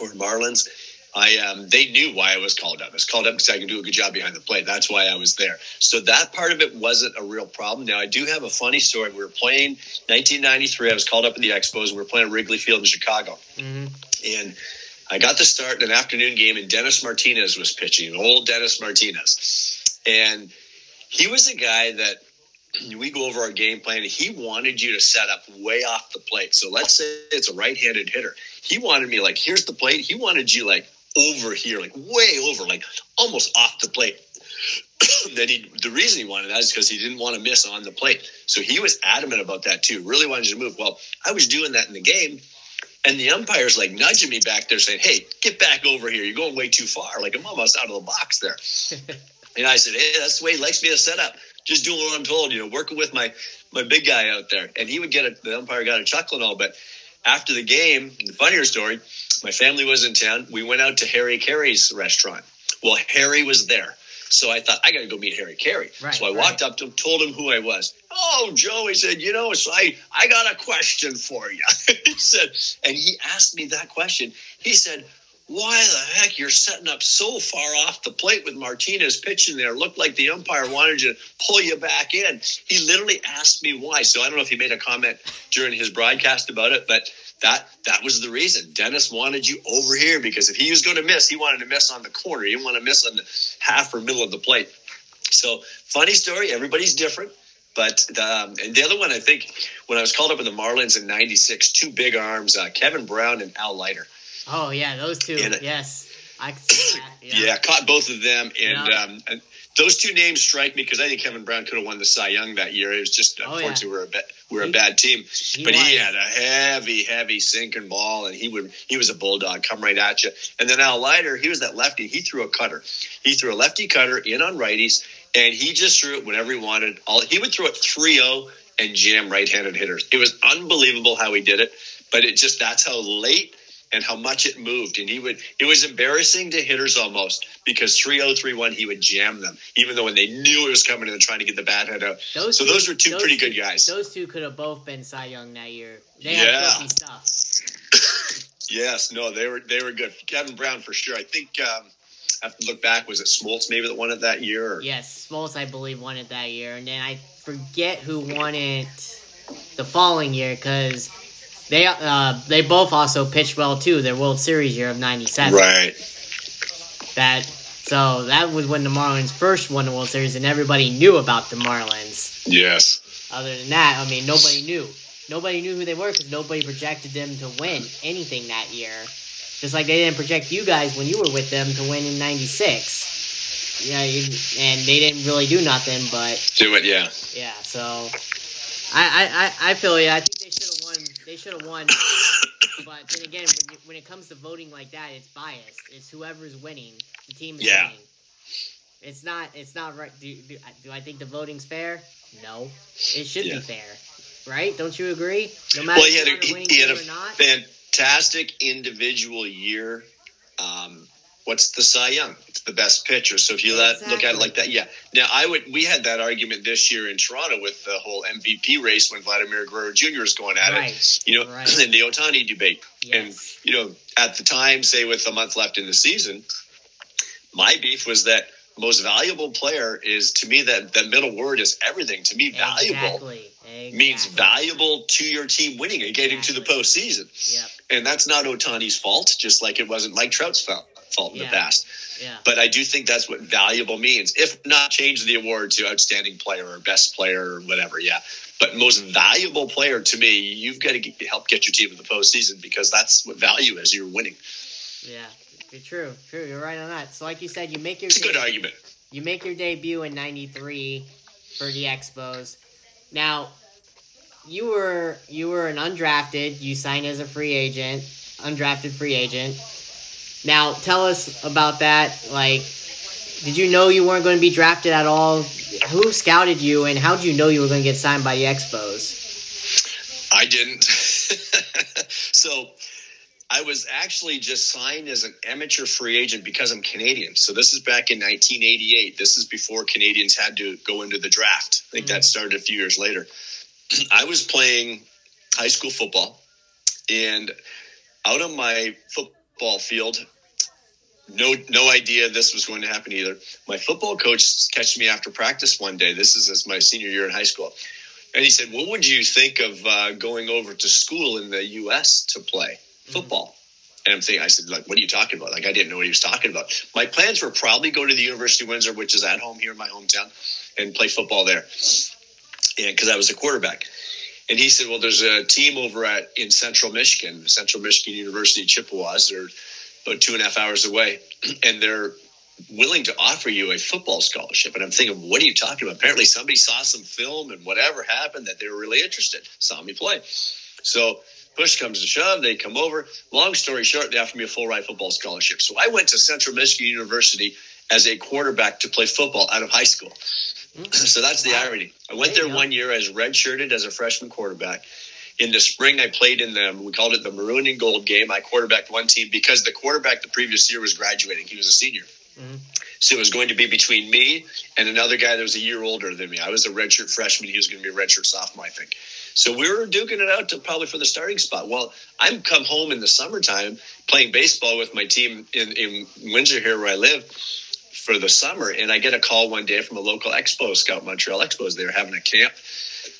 Speaker 2: or Marlins. I um, they knew why I was called up. I was called up because I can do a good job behind the plate. That's why I was there. So that part of it wasn't a real problem. Now I do have a funny story. We were playing 1993. I was called up in the Expos. and We were playing Wrigley Field in Chicago,
Speaker 1: Mm-hmm.
Speaker 2: and I got to start in an afternoon game, and Dennis Martinez was pitching. Old Dennis Martinez, and he was a guy that we go over our game plan. He wanted you to set up way off the plate. So let's say it's a right-handed hitter. He wanted me like, here's the plate. He wanted you like over here, like way over, like almost off the plate. then he, the reason he wanted that is because he didn't want to miss on the plate. So he was adamant about that too. Really wanted you to move. Well, I was doing that in the game. And the umpire's like nudging me back there saying, Hey, get back over here. You're going way too far. Like I'm almost out of the box there. and I said, Hey, that's the way he likes me to set up. Just doing what I'm told, you know, working with my my big guy out there. And he would get a, the umpire got a chuckle and all, but after the game, the funnier story, my family was in town. We went out to Harry Caray's restaurant. Well, Harry was there. So I thought I got to go meet Harry Caray.
Speaker 1: Right,
Speaker 2: so I
Speaker 1: right.
Speaker 2: walked up to him, told him who I was. Oh, Joe, he said, you know, so I I got a question for you. he said, and he asked me that question. He said, why the heck you're setting up so far off the plate with Martinez pitching there? Looked like the umpire wanted you to pull you back in. He literally asked me why. So I don't know if he made a comment during his broadcast about it, but that that was the reason. Dennis wanted you over here because if he was going to miss, he wanted to miss on the corner. He didn't want to miss on the half or middle of the plate. So funny story. Everybody's different. But um, and the other one, I think, when I was called up with the Marlins in '96, two big arms, uh, Kevin Brown and Al Leiter.
Speaker 1: Oh yeah, those two.
Speaker 2: And-
Speaker 1: yes, I can see that.
Speaker 2: Yeah,
Speaker 1: Yeah.
Speaker 2: caught both of them, and,
Speaker 1: Yeah.
Speaker 2: um, and those two names strike me because I think Kevin Brown could have won the Cy Young that year. It was just
Speaker 1: Oh,
Speaker 2: unfortunately we're a bad, we're a bad team,
Speaker 1: he
Speaker 2: but he had a heavy, heavy sinking ball, and he would he was a bulldog, come right at you. And then Al Leiter, he was that lefty. He threw a cutter. He threw a lefty cutter in on righties, and he just threw it whenever he wanted. All he would throw it 3-0 and jam right-handed hitters. It was unbelievable how he did it, but it just that's how late and how much it moved. And he would, it was embarrassing to hitters almost because 3 0, 3 1, he would jam them, even though when they knew it was coming and trying to get the bat head out.
Speaker 1: Those
Speaker 2: so
Speaker 1: two-
Speaker 2: those were two
Speaker 1: those
Speaker 2: pretty
Speaker 1: two-
Speaker 2: good guys.
Speaker 1: Those two could have both been Cy Young that year. They
Speaker 2: Yeah.
Speaker 1: stuff.
Speaker 2: Yes, no, they were they were good. Kevin Brown for sure. I think um, I have to look back. Was it Smoltz maybe that won it that year? Or?
Speaker 1: Yes, Smoltz, I believe, won it that year, and then I forget who won it the following year because they uh, they both also pitched well too. Their World Series year of '97.
Speaker 2: Right.
Speaker 1: That so that was when the Marlins first won the World Series, and everybody knew about the Marlins.
Speaker 2: Yes.
Speaker 1: Other than that, I mean, nobody knew. Nobody knew who they were because nobody projected them to win anything that year. Just like they didn't project you guys when you were with them to win in '96. Yeah, you, and they didn't really do nothing, but
Speaker 2: Do it. Yeah.
Speaker 1: yeah. So I I, I, I feel yeah. I think they should have won. They should have won. But then again, when, when it comes to voting like that, it's biased. It's whoever's winning. The team is
Speaker 2: Yeah.
Speaker 1: winning. It's not. It's not right. Do, do, do I think the voting's fair? No. It should
Speaker 2: Yeah.
Speaker 1: be fair, right? Don't you agree? No matter
Speaker 2: Well, he had a he, he had a
Speaker 1: or not.
Speaker 2: fantastic individual year. Um, what's the Cy Young? It's the best pitcher. So if you let, look at it like that, yeah. Now I would. We had that argument this year in Toronto with the whole MVP race when Vladimir Guerrero Jr. was going at
Speaker 1: Right.
Speaker 2: it. You know,
Speaker 1: Right.
Speaker 2: in the Ohtani debate. And you know, at the time, say with a month left in the season, my beef was that most valuable player is to me that that middle word is everything. To me, valuable
Speaker 1: Exactly. exactly.
Speaker 2: means valuable to your team winning and getting to the postseason.
Speaker 1: Yep.
Speaker 2: And that's not Ohtani's fault, just like it wasn't Mike Trout's fault, fault in
Speaker 1: Yeah.
Speaker 2: the past.
Speaker 1: Yeah.
Speaker 2: But I do think that's what valuable means. If not change the award to outstanding player or best player or whatever, yeah. But most valuable player to me, you've got to get, help get your team to the postseason because that's what value is. You're winning.
Speaker 1: Yeah. You're true. True. You're right on that. So, like you said, you make your
Speaker 2: It's a good argument.
Speaker 1: you make your debut in '93 for the Expos. Now, you were you were an undrafted. You signed as a free agent, undrafted free agent. Now, tell us about that. Like, did you know you weren't going to be drafted at all? Who scouted you, and how did you know you were going to get signed by the Expos?
Speaker 2: I didn't. so I was actually just signed as an amateur free agent because I'm Canadian. So this is back in 1988. This is before Canadians had to go into the draft. I think
Speaker 1: Mhm.
Speaker 2: that started a few years later. I was playing high school football, and out on my football field, no no idea this was going to happen either. My football coach catched me after practice one day. This is as my senior year in high school, and he said, "What would you think of uh, going over to school in the U.S. to play football?" Mm-hmm. And I'm thinking, I said, like, what are you talking about? Like, I didn't know what he was talking about. My plans were probably go to the University of Windsor, which is at home here in my hometown, and play football there. And because I was a quarterback. And he said, well, there's a team over at in Central Michigan, Central Michigan University Chippewas. They're about two and a half hours away, and they're willing to offer you a football scholarship. And I'm thinking, what are you talking about? Apparently, somebody saw some film, and whatever happened, that they were really interested, saw me play. So push comes to shove, they come over. Long story short, they offered me a full ride football scholarship. So I went to Central Michigan University as a quarterback to play football out of high school. Mm-hmm. So that's the wow. irony. I went there, there one year as redshirted as a freshman quarterback. In the spring, I played in them. we called it the maroon and gold game. I quarterbacked one team because the quarterback the previous year was graduating. He was a senior. Mm-hmm. So it was going to be between me and another guy that was a year older than me. I was a redshirt freshman. He was going to be a redshirt sophomore, I think. So we were duking it out to probably for the starting spot. Well, I'm come home in the summertime playing baseball with my team in, in Windsor here where I live for the summer, and I get a call one day from a local expo scout, Montreal Expos. They were having a camp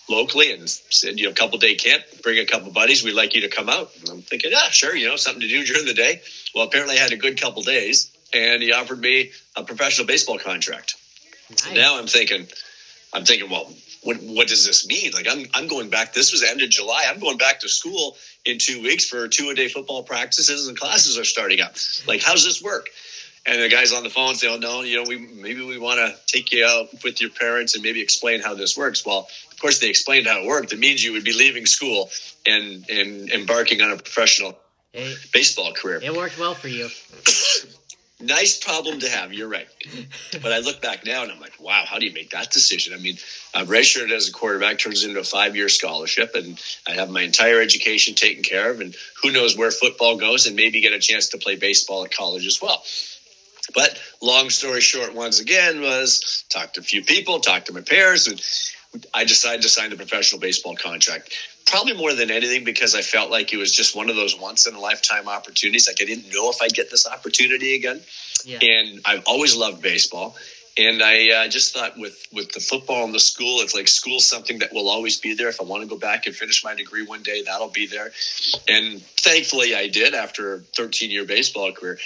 Speaker 2: locally and said, you know, a couple day camp, bring a couple buddies. We'd like you to come out. And I'm thinking, yeah, sure, you know, something to do during the day. Well, apparently I had a good couple days and he offered me a professional baseball contract. Nice. Now I'm thinking, I'm thinking, well, what, what does this mean? Like I'm, I'm going back. This was end of July. I'm going back to school in two weeks for two a day football practices and classes are starting up. Like, how's this work? And the guys on the phone say, "Oh no, you know, we maybe we want to take you out with your parents and maybe explain how this works." Well, of course, they explained how it worked. It means you would be leaving school and, and embarking on a professional hey, baseball career.
Speaker 1: It worked well for you.
Speaker 2: nice problem to have. You're right. But I look back now and I'm like, wow, how do you make that decision? I mean, I'm registered as a quarterback turns into a five year scholarship, and I have my entire education taken care of. And who knows where football goes, and maybe get a chance to play baseball at college as well. But long story short, once again, was talked to a few people, talked to my parents, and I decided to sign the professional baseball contract. Probably more than anything because I felt like it was just one of those once in a lifetime opportunities. Like I didn't know if I'd get this opportunity again. Yeah. And I've always loved baseball. And I uh, just thought with, with the football and the school, it's like school's something that will always be there. If I want to go back and finish my degree one day, that'll be there. And thankfully I did after a 13 year baseball career.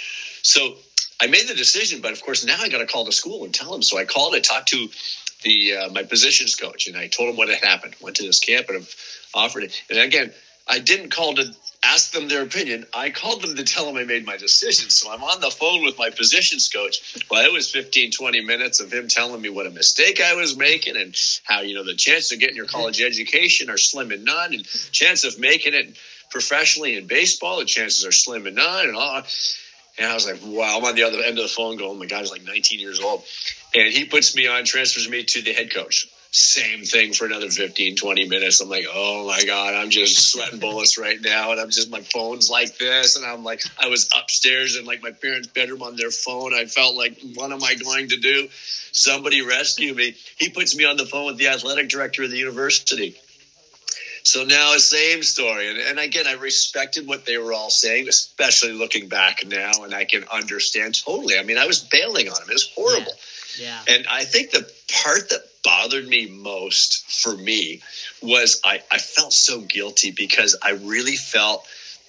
Speaker 2: So I made the decision, but of course now I got to call the school and tell them. So I called. I talked to the uh, my positions coach, and I told him what had happened. Went to this camp and offered it. And again, I didn't call to ask them their opinion. I called them to tell them I made my decision. So I'm on the phone with my positions coach. Well, it was 15, 20 minutes of him telling me what a mistake I was making and how, you know, the chance of getting your college education are slim and none and chance of making it professionally in baseball, the chances are slim and none and all. And I was like, wow, I'm on the other end of the phone going, my God, he's like 19 years old. And he puts me on, transfers me to the head coach. Same thing for another 15, 20 minutes. I'm like, oh my God, I'm just sweating bullets right now. And I'm just, my phone's like this. And I'm like, I was upstairs in like my parents' bedroom on their phone. I felt like, what am I going to do? Somebody rescue me. He puts me on the phone with the athletic director of the university. So now, same story. And, and again, I respected what they were all saying, especially looking back now, and I can understand totally. I mean, I was bailing on him. It was horrible.
Speaker 1: Yeah.
Speaker 2: yeah. And I think the part that bothered me most for me was I, I felt so guilty because I really felt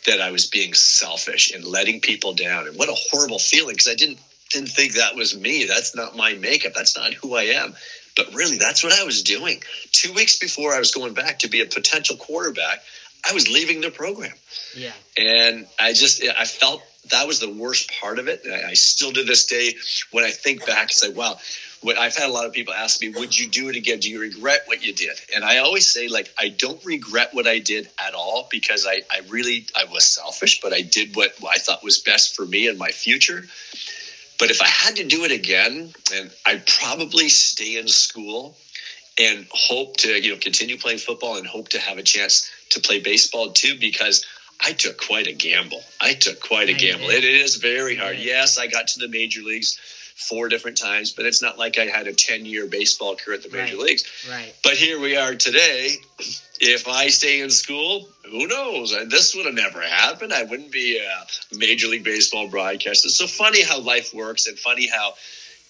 Speaker 2: that I was being selfish and letting people down. And what a horrible feeling because I didn't didn't think that was me. That's not my makeup. That's not who I am. But really, that's what I was doing. Two weeks before I was going back to be a potential quarterback, I was leaving the program.
Speaker 1: Yeah.
Speaker 2: And I just, I felt that was the worst part of it. I still to this day, when I think back, and say, wow, what I've had a lot of people ask me, would you do it again? Do you regret what you did? And I always say, like, I don't regret what I did at all because I, I really, I was selfish, but I did what I thought was best for me and my future. But if I had to do it again, and I'd probably stay in school and hope to, you know, continue playing football and hope to have a chance to play baseball too, because I took quite a gamble. I took quite a gamble. It is very hard. Yes, I got to the major leagues four different times, but it's not like I had a 10 year baseball career at the major
Speaker 1: Right.
Speaker 2: leagues.
Speaker 1: Right.
Speaker 2: But here we are today. If I stay in school, who knows? This would have never happened. I wouldn't be a Major League Baseball broadcaster. So funny how life works and funny how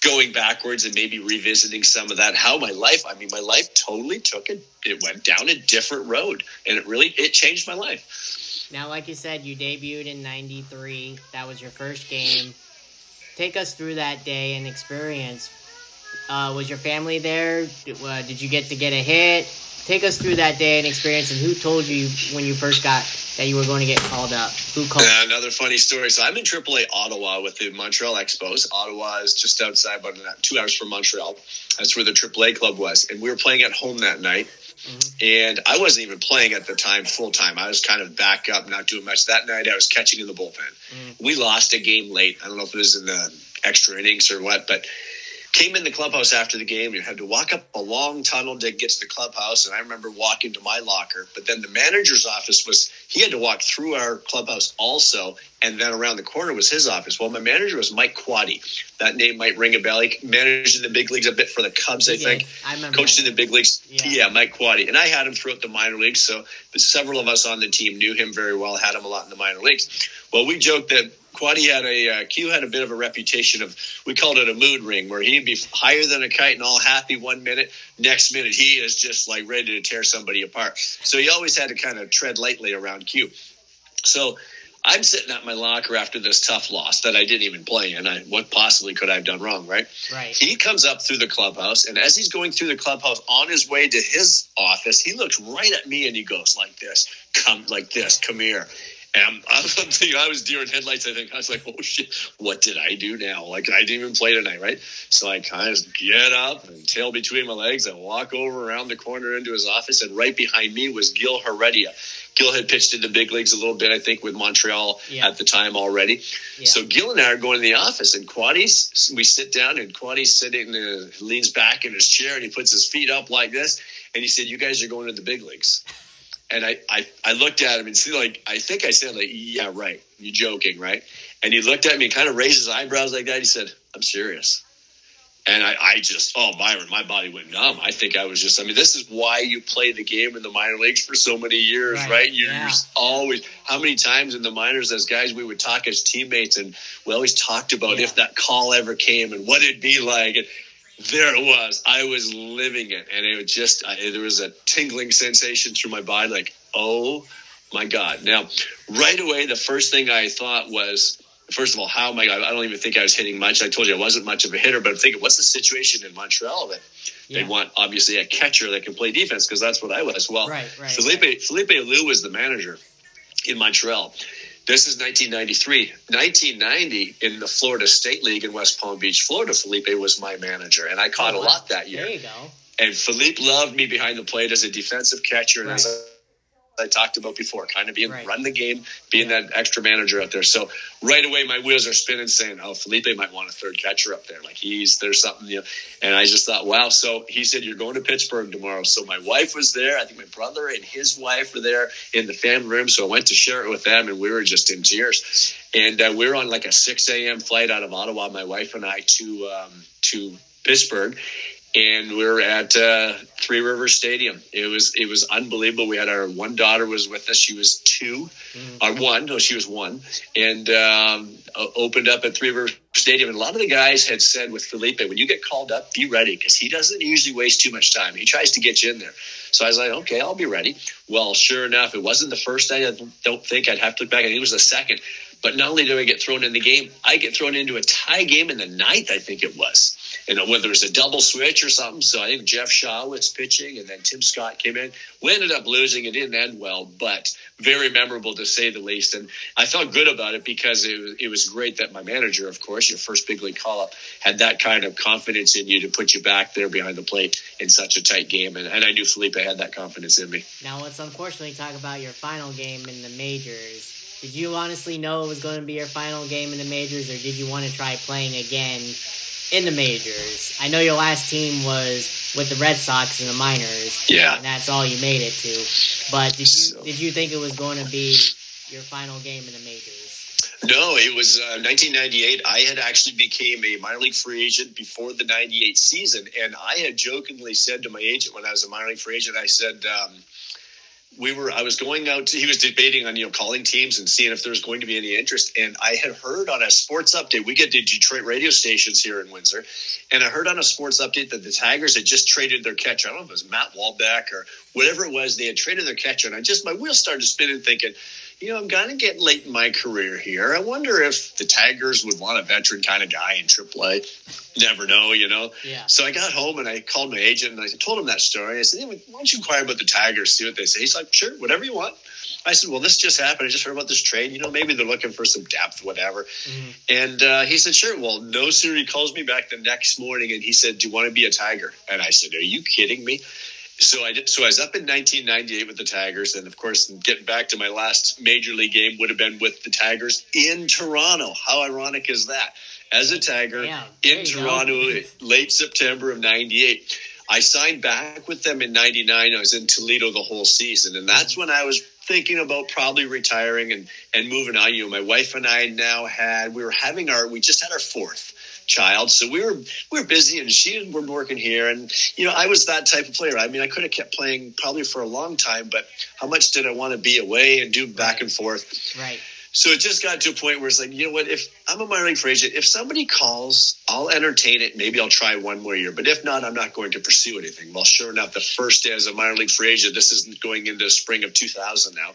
Speaker 2: going backwards and maybe revisiting some of that, how my life, I mean, my life totally took it. It went down a different road and it really, it changed my life.
Speaker 1: Now, like you said, you debuted in '93. That was your first game. Take us through that day and experience. Uh, was your family there? Did, uh, did you get to get a hit? Take us through that day and experience, and who told you when you first got that you were going to get called up? Who called?
Speaker 2: Uh, another funny story. So I'm in AAA Ottawa with the Montreal Expos. Ottawa is just outside, about two hours from Montreal. That's where the AAA club was, and we were playing at home that night. Mm-hmm. And I wasn't even playing at the time full time. I was kind of back up, not doing much. That night, I was catching in the bullpen. Mm. We lost a game late. I don't know if it was in the extra innings or what, but came in the clubhouse after the game. You had to walk up a long tunnel to get to the clubhouse, and I remember walking to my locker. But then the manager's office was he had to walk through our clubhouse also, and then around the corner was his office. Well, my manager was Mike Quaddy. That name might ring a bell. He managed in the big leagues a bit for the Cubs, I
Speaker 1: did.
Speaker 2: think.
Speaker 1: I remember.
Speaker 2: Coached in the big leagues.
Speaker 1: Yeah.
Speaker 2: Yeah. Mike Quaddy. And I had him throughout the minor leagues, so several of us on the team knew him very well, had him a lot in the minor leagues. Well, we joked that Quaddy had a uh, Q had a bit of a reputation of we called it a mood ring, where he'd be higher than a kite and all happy one minute, next minute he is just like ready to tear somebody apart. So he always had to kind of tread lightly around Q. So I'm sitting at my locker after this tough loss that I didn't even play in. I, what possibly could I have done wrong, right?
Speaker 1: Right.
Speaker 2: He comes up through the clubhouse, and as he's going through the clubhouse on his way to his office, he looks right at me and he goes like this, "Come like this, come here." And I'm, I'm thinking, I was deer in headlights. I think I was like, "Oh shit, what did I do now?" Like I didn't even play tonight, right? So I kind of get up and tail between my legs and walk over around the corner into his office, and right behind me was Gil Heredia. Gil had pitched in the big leagues a little bit, I think, with Montreal
Speaker 1: Yeah.
Speaker 2: at the time already.
Speaker 1: Yeah.
Speaker 2: So Gil and I are going to the office, and Quaddy's, we sit down, and Quaddy's sitting, uh, leans back in his chair, and he puts his feet up like this, and he said, "You guys are going to the big leagues." And I, I, I looked at him and see, like, I think I said, like, "Yeah, right. you're joking, right?" And he looked at me, and kind of raised his eyebrows like that. He said, "I'm serious." And I, I just, oh, Byron, my body went numb. I think I was just, I mean, this is why you play the game in the minor leagues for so many years,
Speaker 1: Right,
Speaker 2: right? You're,
Speaker 1: yeah.
Speaker 2: always, how many times in the minors as guys we would talk as teammates and we always talked about
Speaker 1: Yeah.
Speaker 2: if that call ever came and what it'd be like. And there it was. I was living it. And it was just, I, there was a tingling sensation through my body like, oh my God. Now, right away, the first thing I thought was, First of all, how am I? I don't even think I was hitting much. I told you I wasn't much of a hitter, but I'm thinking, what's the situation in Montreal that
Speaker 1: Yeah.
Speaker 2: they want? Obviously, a catcher that can play defense because that's what I was. Well,
Speaker 1: Right, right,
Speaker 2: Felipe
Speaker 1: right.
Speaker 2: Felipe Alou was the manager in Montreal. This is 1993. 1990 in the Florida State League in West Palm Beach, Florida. Felipe was my manager, and I caught
Speaker 1: Oh,
Speaker 2: a lot that year.
Speaker 1: There you go.
Speaker 2: And Felipe loved me behind the plate as a defensive catcher, and
Speaker 1: Right.
Speaker 2: as I talked about before, kind of being
Speaker 1: Right.
Speaker 2: run the game, being that extra manager out there. So right away, my wheels are spinning, saying, "Oh, Felipe might want a third catcher up there. Like he's there's something." You know, and I just thought, "Wow." So he said, "You're going to Pittsburgh tomorrow." So my wife was there. I think my brother and his wife were there in the family room. So I went to share it with them, and we were just in tears. And uh, we were on like a 6 a.m. flight out of Ottawa, my wife and I, to um, to Pittsburgh and we were at uh, Three Rivers Stadium. It was it was unbelievable. We had our one daughter was with us. She was 2 or one. No, she was one, and um, opened up at Three Rivers Stadium. And a lot of the guys had said with Felipe, when you get called up, be ready because he doesn't usually waste too much time. He tries to get you in there. So I was like, okay, I'll be ready. Well, sure enough, it wasn't the first night. I don't think I'd have to look back. I think it was the second. But not only do I get thrown in the game, I get thrown into a tie game in the ninth. I think it was you uh, know, whether it was a double switch or something. So I think Jeff Shaw was pitching, and then Tim Scott came in. We ended up losing. It didn't end well, but very memorable to say the least. And I felt good about it because it it was great that my manager, of course, your first big league call up, had that kind of confidence in you to put you back there behind the plate in such a tight game. And, and I knew Felipe had that confidence in me.
Speaker 1: Now let's unfortunately talk about your final game in the majors. Did you honestly know it was going to be your final game in the majors, or did you want to try playing again in the majors? I know your last team was with the Red Sox in the minors,
Speaker 2: Yeah.
Speaker 1: and that's all you made it to. But did you did you think it was going to be your final game in the majors?
Speaker 2: No, it was uh, 1998. I had actually became a minor league free agent before the 98 season. And I had jokingly said to my agent when I was a minor league free agent, I said, um, we were I was going out to, he was debating on you know calling teams and seeing if there was going to be any interest. And I had heard on a sports update we get the Detroit radio stations here in Windsor and I heard on a sports update that the Tigers had just traded their catcher. I don't know if it was Matt Walbeck or whatever it was they had traded their catcher. And I just my wheels started spinning thinking you know, I'm kind of getting late in my career here. I wonder if the Tigers would want a veteran kind of guy in AAA. Never know, you know.
Speaker 1: Yeah.
Speaker 2: So I got home and I called my agent and I told him that story. I said, hey, "Why don't you inquire about the Tigers? See what they say." He's like, "Sure, whatever you want." I said, "Well, this just happened. I just heard about this trade. You know, maybe they're looking for some depth, whatever." Mm-hmm. And uh, he said, "Sure." Well, no sooner he calls me back the next morning and he said, "Do you want to be a Tiger?" And I said, "Are you kidding me?" So I did, so I was up in 1998 with the Tigers, and of course, getting back to my last major league game would have been with the Tigers in Toronto. How ironic is that? As a Tiger
Speaker 1: yeah,
Speaker 2: in Toronto, go. late September of '98. I signed back with them in '99. I was in Toledo the whole season, and that's when I was thinking about probably retiring and and moving on. You know, my wife and I now had we were having our we just had our fourth child. So we were we were busy, and she were working here. And you know, I was that type of player. I mean, I could have kept playing probably for a long time, but how much did I want to be away and do back and forth?
Speaker 1: Right.
Speaker 2: So it just got to a point where it's like, you know what? If I'm a minor league free agent, if somebody calls, I'll entertain it. Maybe I'll try one more year. But if not, I'm not going to pursue anything. Well, sure enough, the first day as a minor league free agent, this isn't going into spring of 2000 now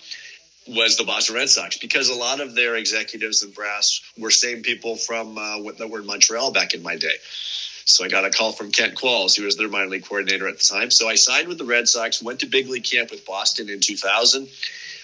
Speaker 2: was the Boston Red Sox because a lot of their executives and brass were same people from uh, that were in Montreal back in my day. So I got a call from Kent Qualls, who was their minor league coordinator at the time. So I signed with the Red Sox, went to big league camp with Boston in 2000,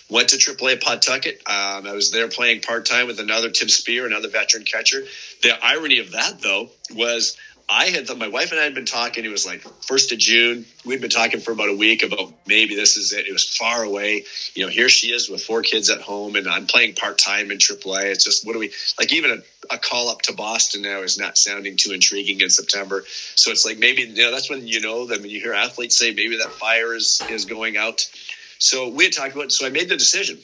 Speaker 2: went to AAA Pawtucket. Um, I was there playing part time with another Tim Spehr, another veteran catcher. The irony of that, though, was I had thought my wife and I had been talking. It was like first of June. We'd been talking for about a week about maybe this is it. It was far away. You know, here she is with four kids at home, and I'm playing part time in AAA. It's just what do we like? Even a, a, call up to Boston now is not sounding too intriguing in September. So it's like maybe you know that's when you know that when you hear athletes say maybe that fire is is going out. So we had talked about. It, so I made the decision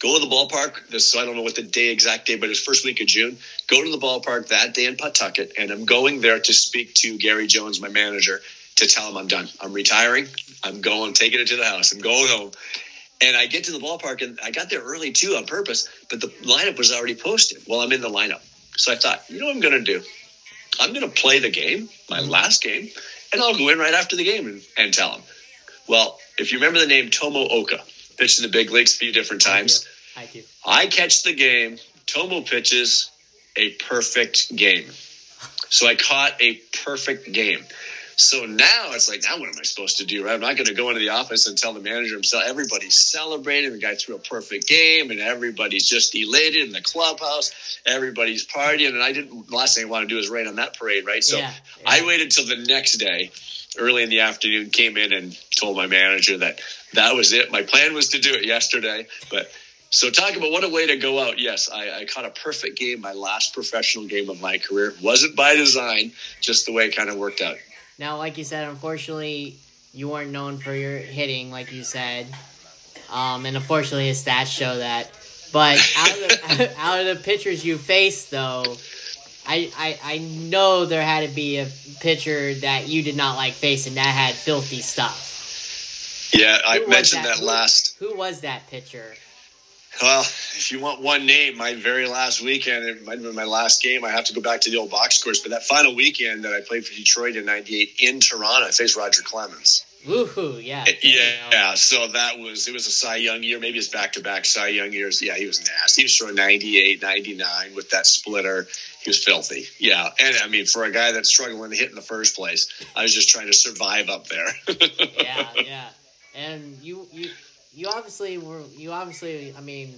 Speaker 2: go to the ballpark. This I don't know what the day exact day, but it's first week of June. Go to the ballpark that day in Pawtucket, and I'm going there to speak to Gary Jones, my manager, to tell him I'm done. I'm retiring. I'm going, taking it to the house. I'm going home. And I get to the ballpark, and I got there early too on purpose, but the lineup was already posted. Well, I'm in the lineup, so I thought, you know what I'm going to do? I'm going to play the game, my mm-hmm. last game, and I'll go in right after the game and, and tell him. Well, if you remember the name Tomo Ohka, pitched in the big leagues a few different times.
Speaker 1: I do.
Speaker 2: I catch the game. Tomo pitches a perfect game. So I caught a perfect game. So now it's like, now what am I supposed to do? Right? I'm not going to go into the office and tell the manager himself. Everybody's celebrating. The guy threw a perfect game, and everybody's just elated in the clubhouse. Everybody's partying, and I didn't. Last thing I want to do is rain on that parade, right? So
Speaker 1: yeah, yeah.
Speaker 2: I waited till the next day, early in the afternoon, came in and told my manager that that was it. My plan was to do it yesterday, but so talk about what a way to go out. Yes, I, I, caught a perfect game, my last professional game of my career. Wasn't by design, just the way it kind of worked out.
Speaker 1: Now, like you said, unfortunately, you weren't known for your hitting, like you said, um, and unfortunately, his stats show that. But out of the, out of the pitchers you faced, though, I, I I know there had to be a pitcher that you did not like facing that had filthy stuff.
Speaker 2: Yeah, I mentioned that, that
Speaker 1: who,
Speaker 2: last.
Speaker 1: Who was that pitcher?
Speaker 2: Well, if you want one name, my very last weekend, it might have been my last game. I have to go back to the old box scores, but that final weekend that I played for Detroit in '98 in Toronto, I faced Roger Clemens.
Speaker 1: Woohoo! Yeah,
Speaker 2: yeah, yeah. So that was it was a Cy Young year. Maybe it's back to back Cy Young years. Yeah, he was nasty. He was throwing 98, 99 with that splitter. He was filthy. Yeah, and I mean, for a guy that's struggling to hit in the first place, I was just trying to survive up there.
Speaker 1: yeah, yeah. And you, you, you obviously were. You obviously, I mean,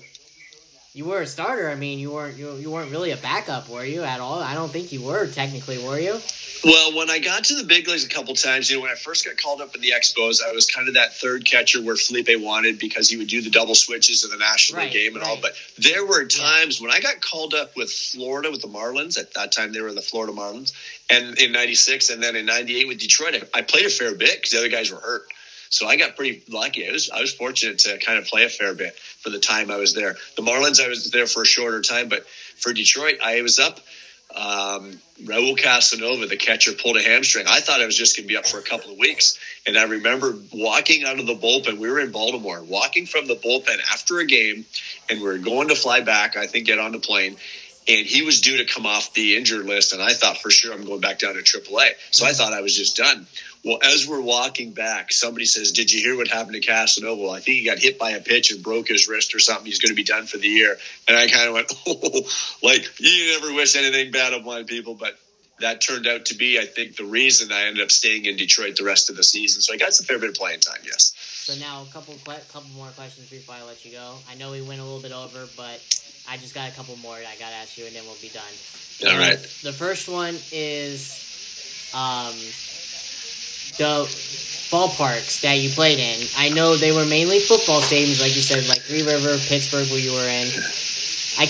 Speaker 1: you were a starter. I mean, you weren't. You, you weren't really a backup, were you at all? I don't think you were technically, were you?
Speaker 2: Well, when I got to the big leagues a couple times, you know, when I first got called up in the Expos, I was kind of that third catcher where Felipe wanted because he would do the double switches in the National
Speaker 1: right,
Speaker 2: game and
Speaker 1: right.
Speaker 2: all. But there were times yeah. when I got called up with Florida with the Marlins. At that time, they were the Florida Marlins, and in '96, and then in '98 with Detroit, I played a fair bit because the other guys were hurt. So I got pretty lucky. I was I was fortunate to kind of play a fair bit for the time I was there. The Marlins, I was there for a shorter time, but for Detroit, I was up. Um, Raul Casanova, the catcher, pulled a hamstring. I thought I was just going to be up for a couple of weeks. And I remember walking out of the bullpen. We were in Baltimore, walking from the bullpen after a game, and we are going to fly back, I think, get on the plane and he was due to come off the injured list. And I thought for sure I'm going back down to AAA. So I thought I was just done. Well, as we're walking back, somebody says, "Did you hear what happened to Casanova?" Well, I think he got hit by a pitch and broke his wrist or something. He's going to be done for the year. And I kind of went, "Oh, like you never wish anything bad upon people," but that turned out to be, I think, the reason I ended up staying in Detroit the rest of the season. So I got some fair bit of playing time. Yes.
Speaker 1: So now a couple couple more questions before I let you go. I know we went a little bit over, but I just got a couple more I got to ask you, and then we'll be done.
Speaker 2: All right.
Speaker 1: The first one is um, the ballparks that you played in. I know they were mainly football stadiums, like you said, like Three River, Pittsburgh, where you were in. I,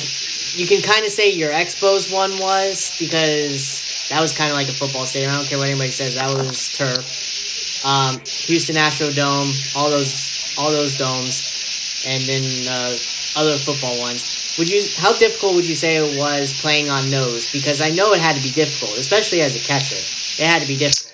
Speaker 1: you can kind of say your Expos one was because that was kind of like a football stadium. I don't care what anybody says, that was turf. Um, Houston Astrodome, all those, all those domes, and then uh, other football ones. Would you? How difficult would you say it was playing on those? Because I know it had to be difficult, especially as a catcher. It had to be difficult.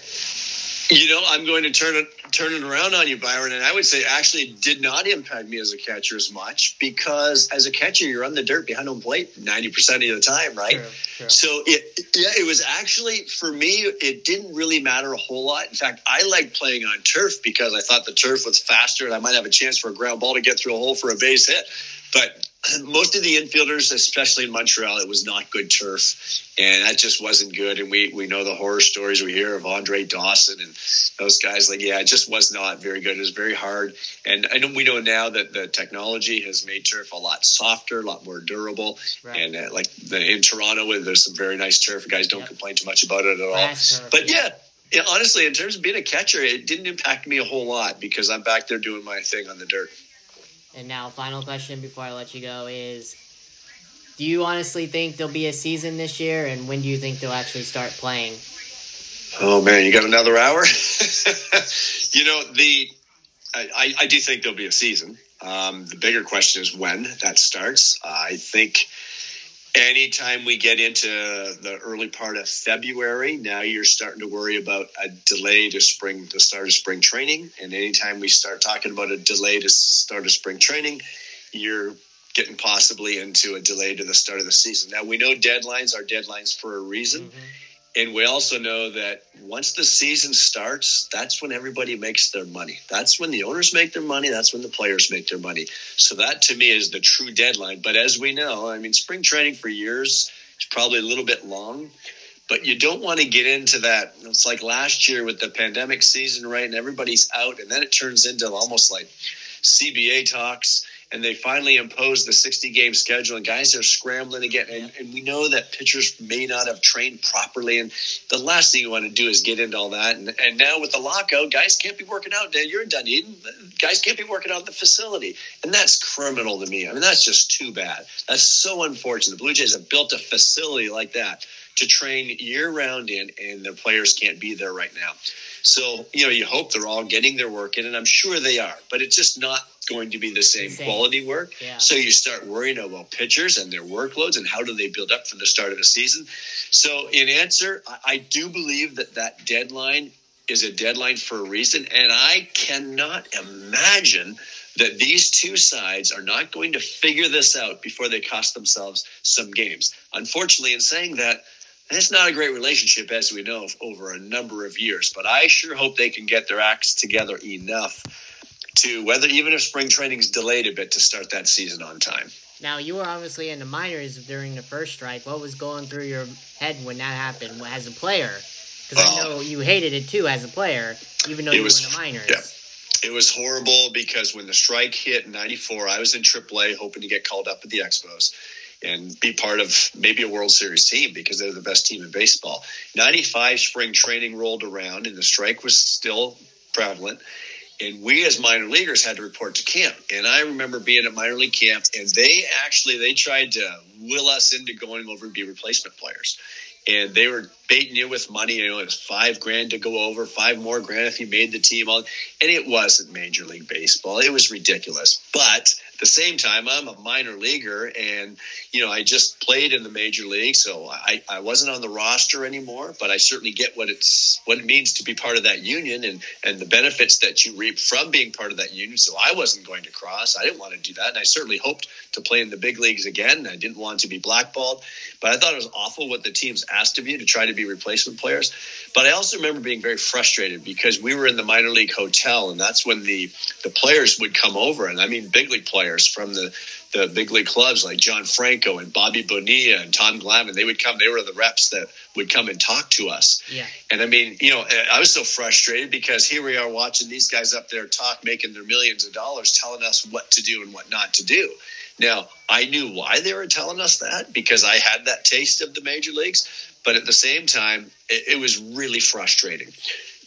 Speaker 2: You know, I'm going to turn it turn it around on you, Byron, and I would say actually it did not impact me as a catcher as much because as a catcher you're on the dirt behind home plate ninety percent of the time, right?
Speaker 1: True, true.
Speaker 2: So it yeah, it was actually for me it didn't really matter a whole lot. In fact, I liked playing on turf because I thought the turf was faster and I might have a chance for a ground ball to get through a hole for a base hit. But most of the infielders, especially in Montreal, it was not good turf, and that just wasn't good. And we we know the horror stories we hear of Andre Dawson and those guys. Like, yeah, it just was not very good. It was very hard. And I know we know now that the technology has made turf a lot softer, a lot more durable.
Speaker 1: Right.
Speaker 2: And uh, like the, in Toronto, there's some very nice turf. Guys don't
Speaker 1: Yep.
Speaker 2: complain too much about it at all.
Speaker 1: Turf,
Speaker 2: But.
Speaker 1: Yeah,
Speaker 2: honestly, in terms of being a catcher, it didn't impact me a whole lot because I'm back there doing my thing on the dirt.
Speaker 1: And now, final question before I let you go is: Do you honestly think there'll be a season this year, and when do you think they'll actually start playing?
Speaker 2: Oh man, you got another hour? you know the, I, I, do think there'll be a season. Um, the bigger question is when that starts. I think anytime we get into the early part of February, now you're starting to worry about a delay to spring, the start of spring training. And anytime we start talking about a delay to start of spring training, you're getting possibly into a delay to the start of the season. Now we know deadlines are deadlines for a reason. Mm-hmm. And we also know that once the season starts, that's when everybody makes their money. That's when the owners make their money. That's when the players make their money. So that to me is the true deadline. But as we know, I mean, spring training for years is probably a little bit long. But you don't want to get into that. It's like last year with the pandemic season, right? And everybody's out, and then it turns into almost like CBA talks, and they finally imposed the 60 game schedule, and guys are scrambling again. And, and we know that pitchers may not have trained properly, and the last thing you want to do is get into all that. And, and now with the lockout, guys can't be working out. You're in Dunedin, guys can't be working out in the facility, and that's criminal to me. I mean, that's just too bad. That's so unfortunate. The Blue Jays have built a facility like that to train year round in, and their players can't be there right now. So, you know, you hope they're all getting their work in, and I'm sure they are, but it's just not going to be the same,
Speaker 1: Same.
Speaker 2: quality work.
Speaker 1: Yeah.
Speaker 2: So you start worrying about pitchers and their workloads and how do they build up from the start of the season. So, in answer, I, I do believe that that deadline is a deadline for a reason, and I cannot imagine that these two sides are not going to figure this out before they cost themselves some games. Unfortunately, in saying that, it's not a great relationship, as we know, over a number of years. But I sure hope they can get their acts together enough to, whether even if spring training's delayed a bit, to start that season on time.
Speaker 1: Now, you were obviously in the minors during the first strike. What was going through your head when that happened as a player? Because I know uh, you hated it too as a player, even though you
Speaker 2: was-
Speaker 1: were in the minors.
Speaker 2: yeah. It was horrible because when the strike hit in 94, I was in AAA hoping to get called up at the Expos and be part of maybe a World Series team because they're the best team in baseball. 95 spring training rolled around and the strike was still prevalent. And we as minor leaguers had to report to camp. And I remember being at minor league camp and they actually they tried to will us into going over and be replacement players. and they were baiting you with money. You know, it was five grand to go over, five more grand if you made the team. And it wasn't Major League Baseball. It was ridiculous. But at the same time, I'm a minor leaguer, and you know, I just played in the major league, so I, I wasn't on the roster anymore. But I certainly get what it's what it means to be part of that union and and the benefits that you reap from being part of that union. So I wasn't going to cross. I didn't want to do that, and I certainly hoped to play in the big leagues again. I didn't want to be blackballed, but I thought it was awful what the teams asked of you to try to be replacement players. But I also remember being very frustrated because we were in the minor league hotel, and that's when the the players would come over, and I mean big league players players from the, the big league clubs like John Franco and Bobby Bonilla and Tom Glavine. They would come. They were the reps that would come and talk to us.
Speaker 1: Yeah.
Speaker 2: And I mean, you know, eh, I was so frustrated because here we are watching these guys up there talk, making their millions of dollars, telling us what to do and what not to do. Now, I knew why they were telling us that because I had that taste of the major leagues, but at the same time, it, it was really frustrating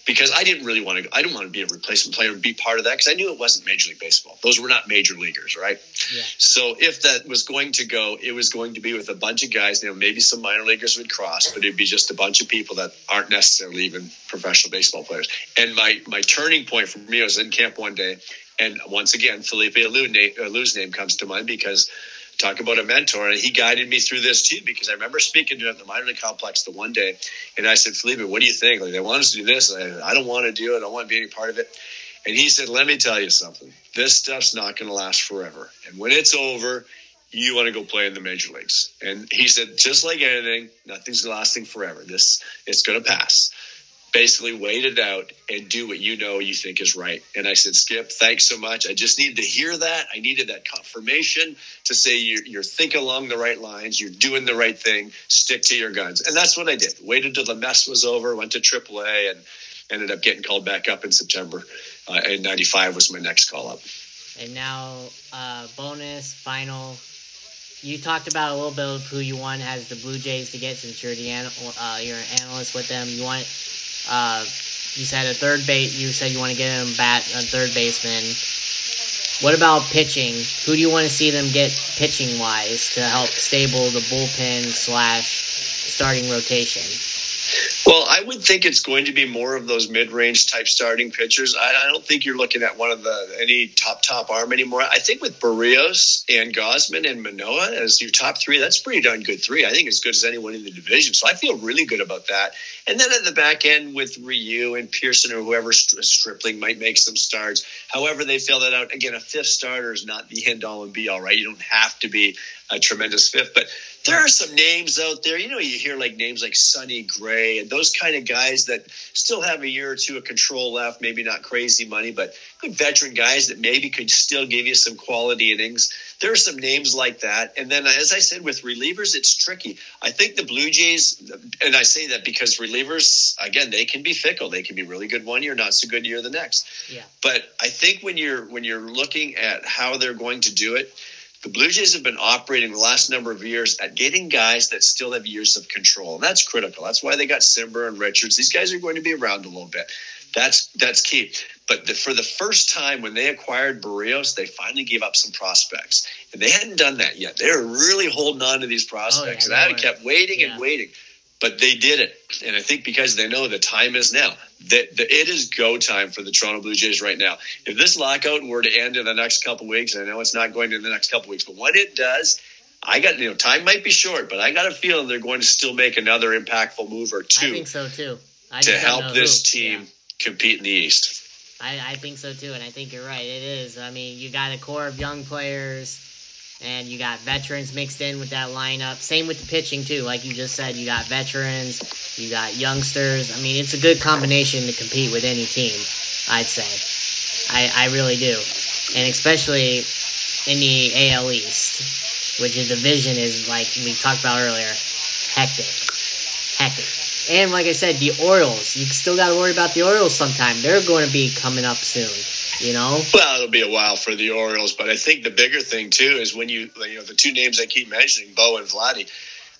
Speaker 2: because I didn't really want to. I didn't want to be a replacement player and be part of that because I knew it wasn't Major League Baseball. Those were not major leaguers, right?
Speaker 1: Yeah.
Speaker 2: So if that was going to go, it was going to be with a bunch of guys. You know, maybe some minor leaguers would cross, but it'd be just a bunch of people that aren't necessarily even professional baseball players. And my my turning point for me was in camp one day, and once again, Felipe Alou's name comes to mind because talk about a mentor. And he guided me through this too, because I remember speaking to him at the minor league complex the one day, and I said, Felipe, what do you think? Like, they want us to do this. I, I don't want to do it. I don't want to be any part of it. And he said, let me tell you something. This stuff's not going to last forever. And when it's over, you want to go play in the major leagues. And he said, just like anything, nothing's lasting forever. This, it's going to pass basically wait it out and do what you know you think is right. And I said, Skip, thanks so much. I just needed to hear that. I needed that confirmation to say you're, you're thinking along the right lines, you're doing the right thing, stick to your guns. And that's what I did. Waited till the mess was over, went to AAA, and ended up getting called back up in September. Uh, and 95 was my next call up.
Speaker 1: And now, uh, bonus, final. You talked about a little bit of who you want as the Blue Jays to get since you're the uh, you're an analyst with them. You want uh, you said a third base. You said you want to get him bat a third baseman. What about pitching? Who do you want to see them get pitching wise to help stable the bullpen slash starting rotation?
Speaker 2: Well, I would think it's going to be more of those mid-range type starting pitchers. I, I, don't think you're looking at one of the any top top arm anymore. I think with Berrios and Gausman and Manoah as your top three, that's pretty darn good three. I think as good as anyone in the division. So I feel really good about that. And then at the back end with Ryu and Pearson or whoever Stripling might make some starts. However, they fill that out. Again, a fifth starter is not the end all and be all, right? You don't have to be a tremendous fifth, but there are some names out there. You know, you hear like names like Sonny Gray and those kind of guys that still have a year or two of control left, maybe not crazy money, but good veteran guys that maybe could still give you some quality innings. There are some names like that. And then, as I said, with relievers, it's tricky. I think the Blue Jays, and I say that because relievers, again, they can be fickle. They can be really good one year, not so good year the next.
Speaker 1: Yeah.
Speaker 2: But I think when you're when you're looking at how they're going to do it, the Blue Jays have been operating the last number of years at getting guys that still have years of control. And that's critical. That's why they got Cimber and Richards. These guys are going to be around a little bit. That's that's key. But the, for the first time, when they acquired Berrios, they finally gave up some prospects, and they hadn't done that yet. They were really holding on to these prospects, oh, yeah, and I kept waiting yeah. and waiting. But they did it, and I think because they know the time is now. That it is go time for the Toronto Blue Jays right now. If this lockout were to end in the next couple weeks, I know it's not going to in the next couple weeks, but when it does, I got you know time might be short, but I got a feeling they're going to still make another impactful move or two. I
Speaker 1: think so too. I
Speaker 2: to help this who. team yeah. compete in the East.
Speaker 1: I, I think so too, and I think you're right. It is. I mean, you got a core of young players and you got veterans mixed in with that lineup. Same with the pitching too, like you just said. You got veterans, you got youngsters. I mean, it's a good combination to compete with any team. I'd say, I I really do, and especially in the AL East, which the division is like we talked about earlier, hectic, hectic. And like I said, the Orioles, you still got to worry about the Orioles sometime. They're going to be coming up soon. You know.
Speaker 2: Well, it'll be a while for the Orioles, but I think the bigger thing too is when you you know the two names I keep mentioning, Bo and Vladdy.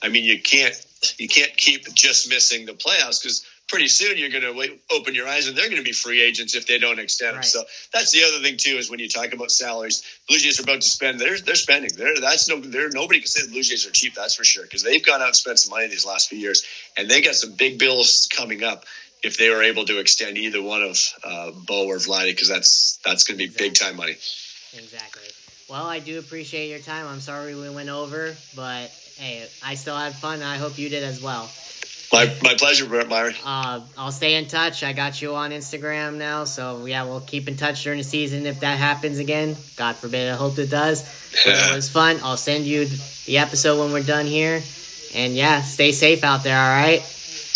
Speaker 2: I mean, you can't you can't keep just missing the playoffs because pretty soon you're going to open your eyes and they're going to be free agents if they don't extend them. So that's the other thing too is when you talk about salaries, Blue Jays are about to spend. They're they're spending. They're that's no. They're nobody can say the Blue Jays are cheap. That's for sure because they've gone out and spent some money these last few years, and they got some big bills coming up if they were able to extend either one of uh, Bo or Vladdy because that's that's going to be exactly. big time money.
Speaker 1: Exactly. Well, I do appreciate your time. I'm sorry we went over, but hey, I still had fun. I hope you did as well.
Speaker 2: My, my pleasure, Myron.
Speaker 1: Uh, I'll stay in touch. I got you on Instagram now, so yeah, we'll keep in touch during the season if that happens again. God forbid, I hope it does. it was fun. I'll send you the episode when we're done here, and yeah, stay safe out there. All right.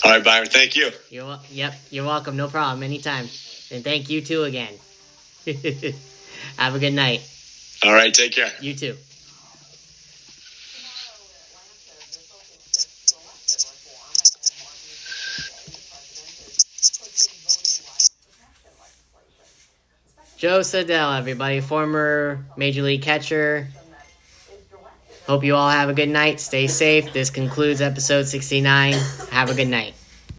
Speaker 2: All right, Byron. Thank you.
Speaker 1: You're yep. You're welcome. No problem. Anytime. And thank you too again. Have a good night.
Speaker 2: All right. Take care.
Speaker 1: You too. Joe Siddall, everybody, former Major League catcher. Hope you all have a good night. Stay safe. This concludes episode 69. Have a good night.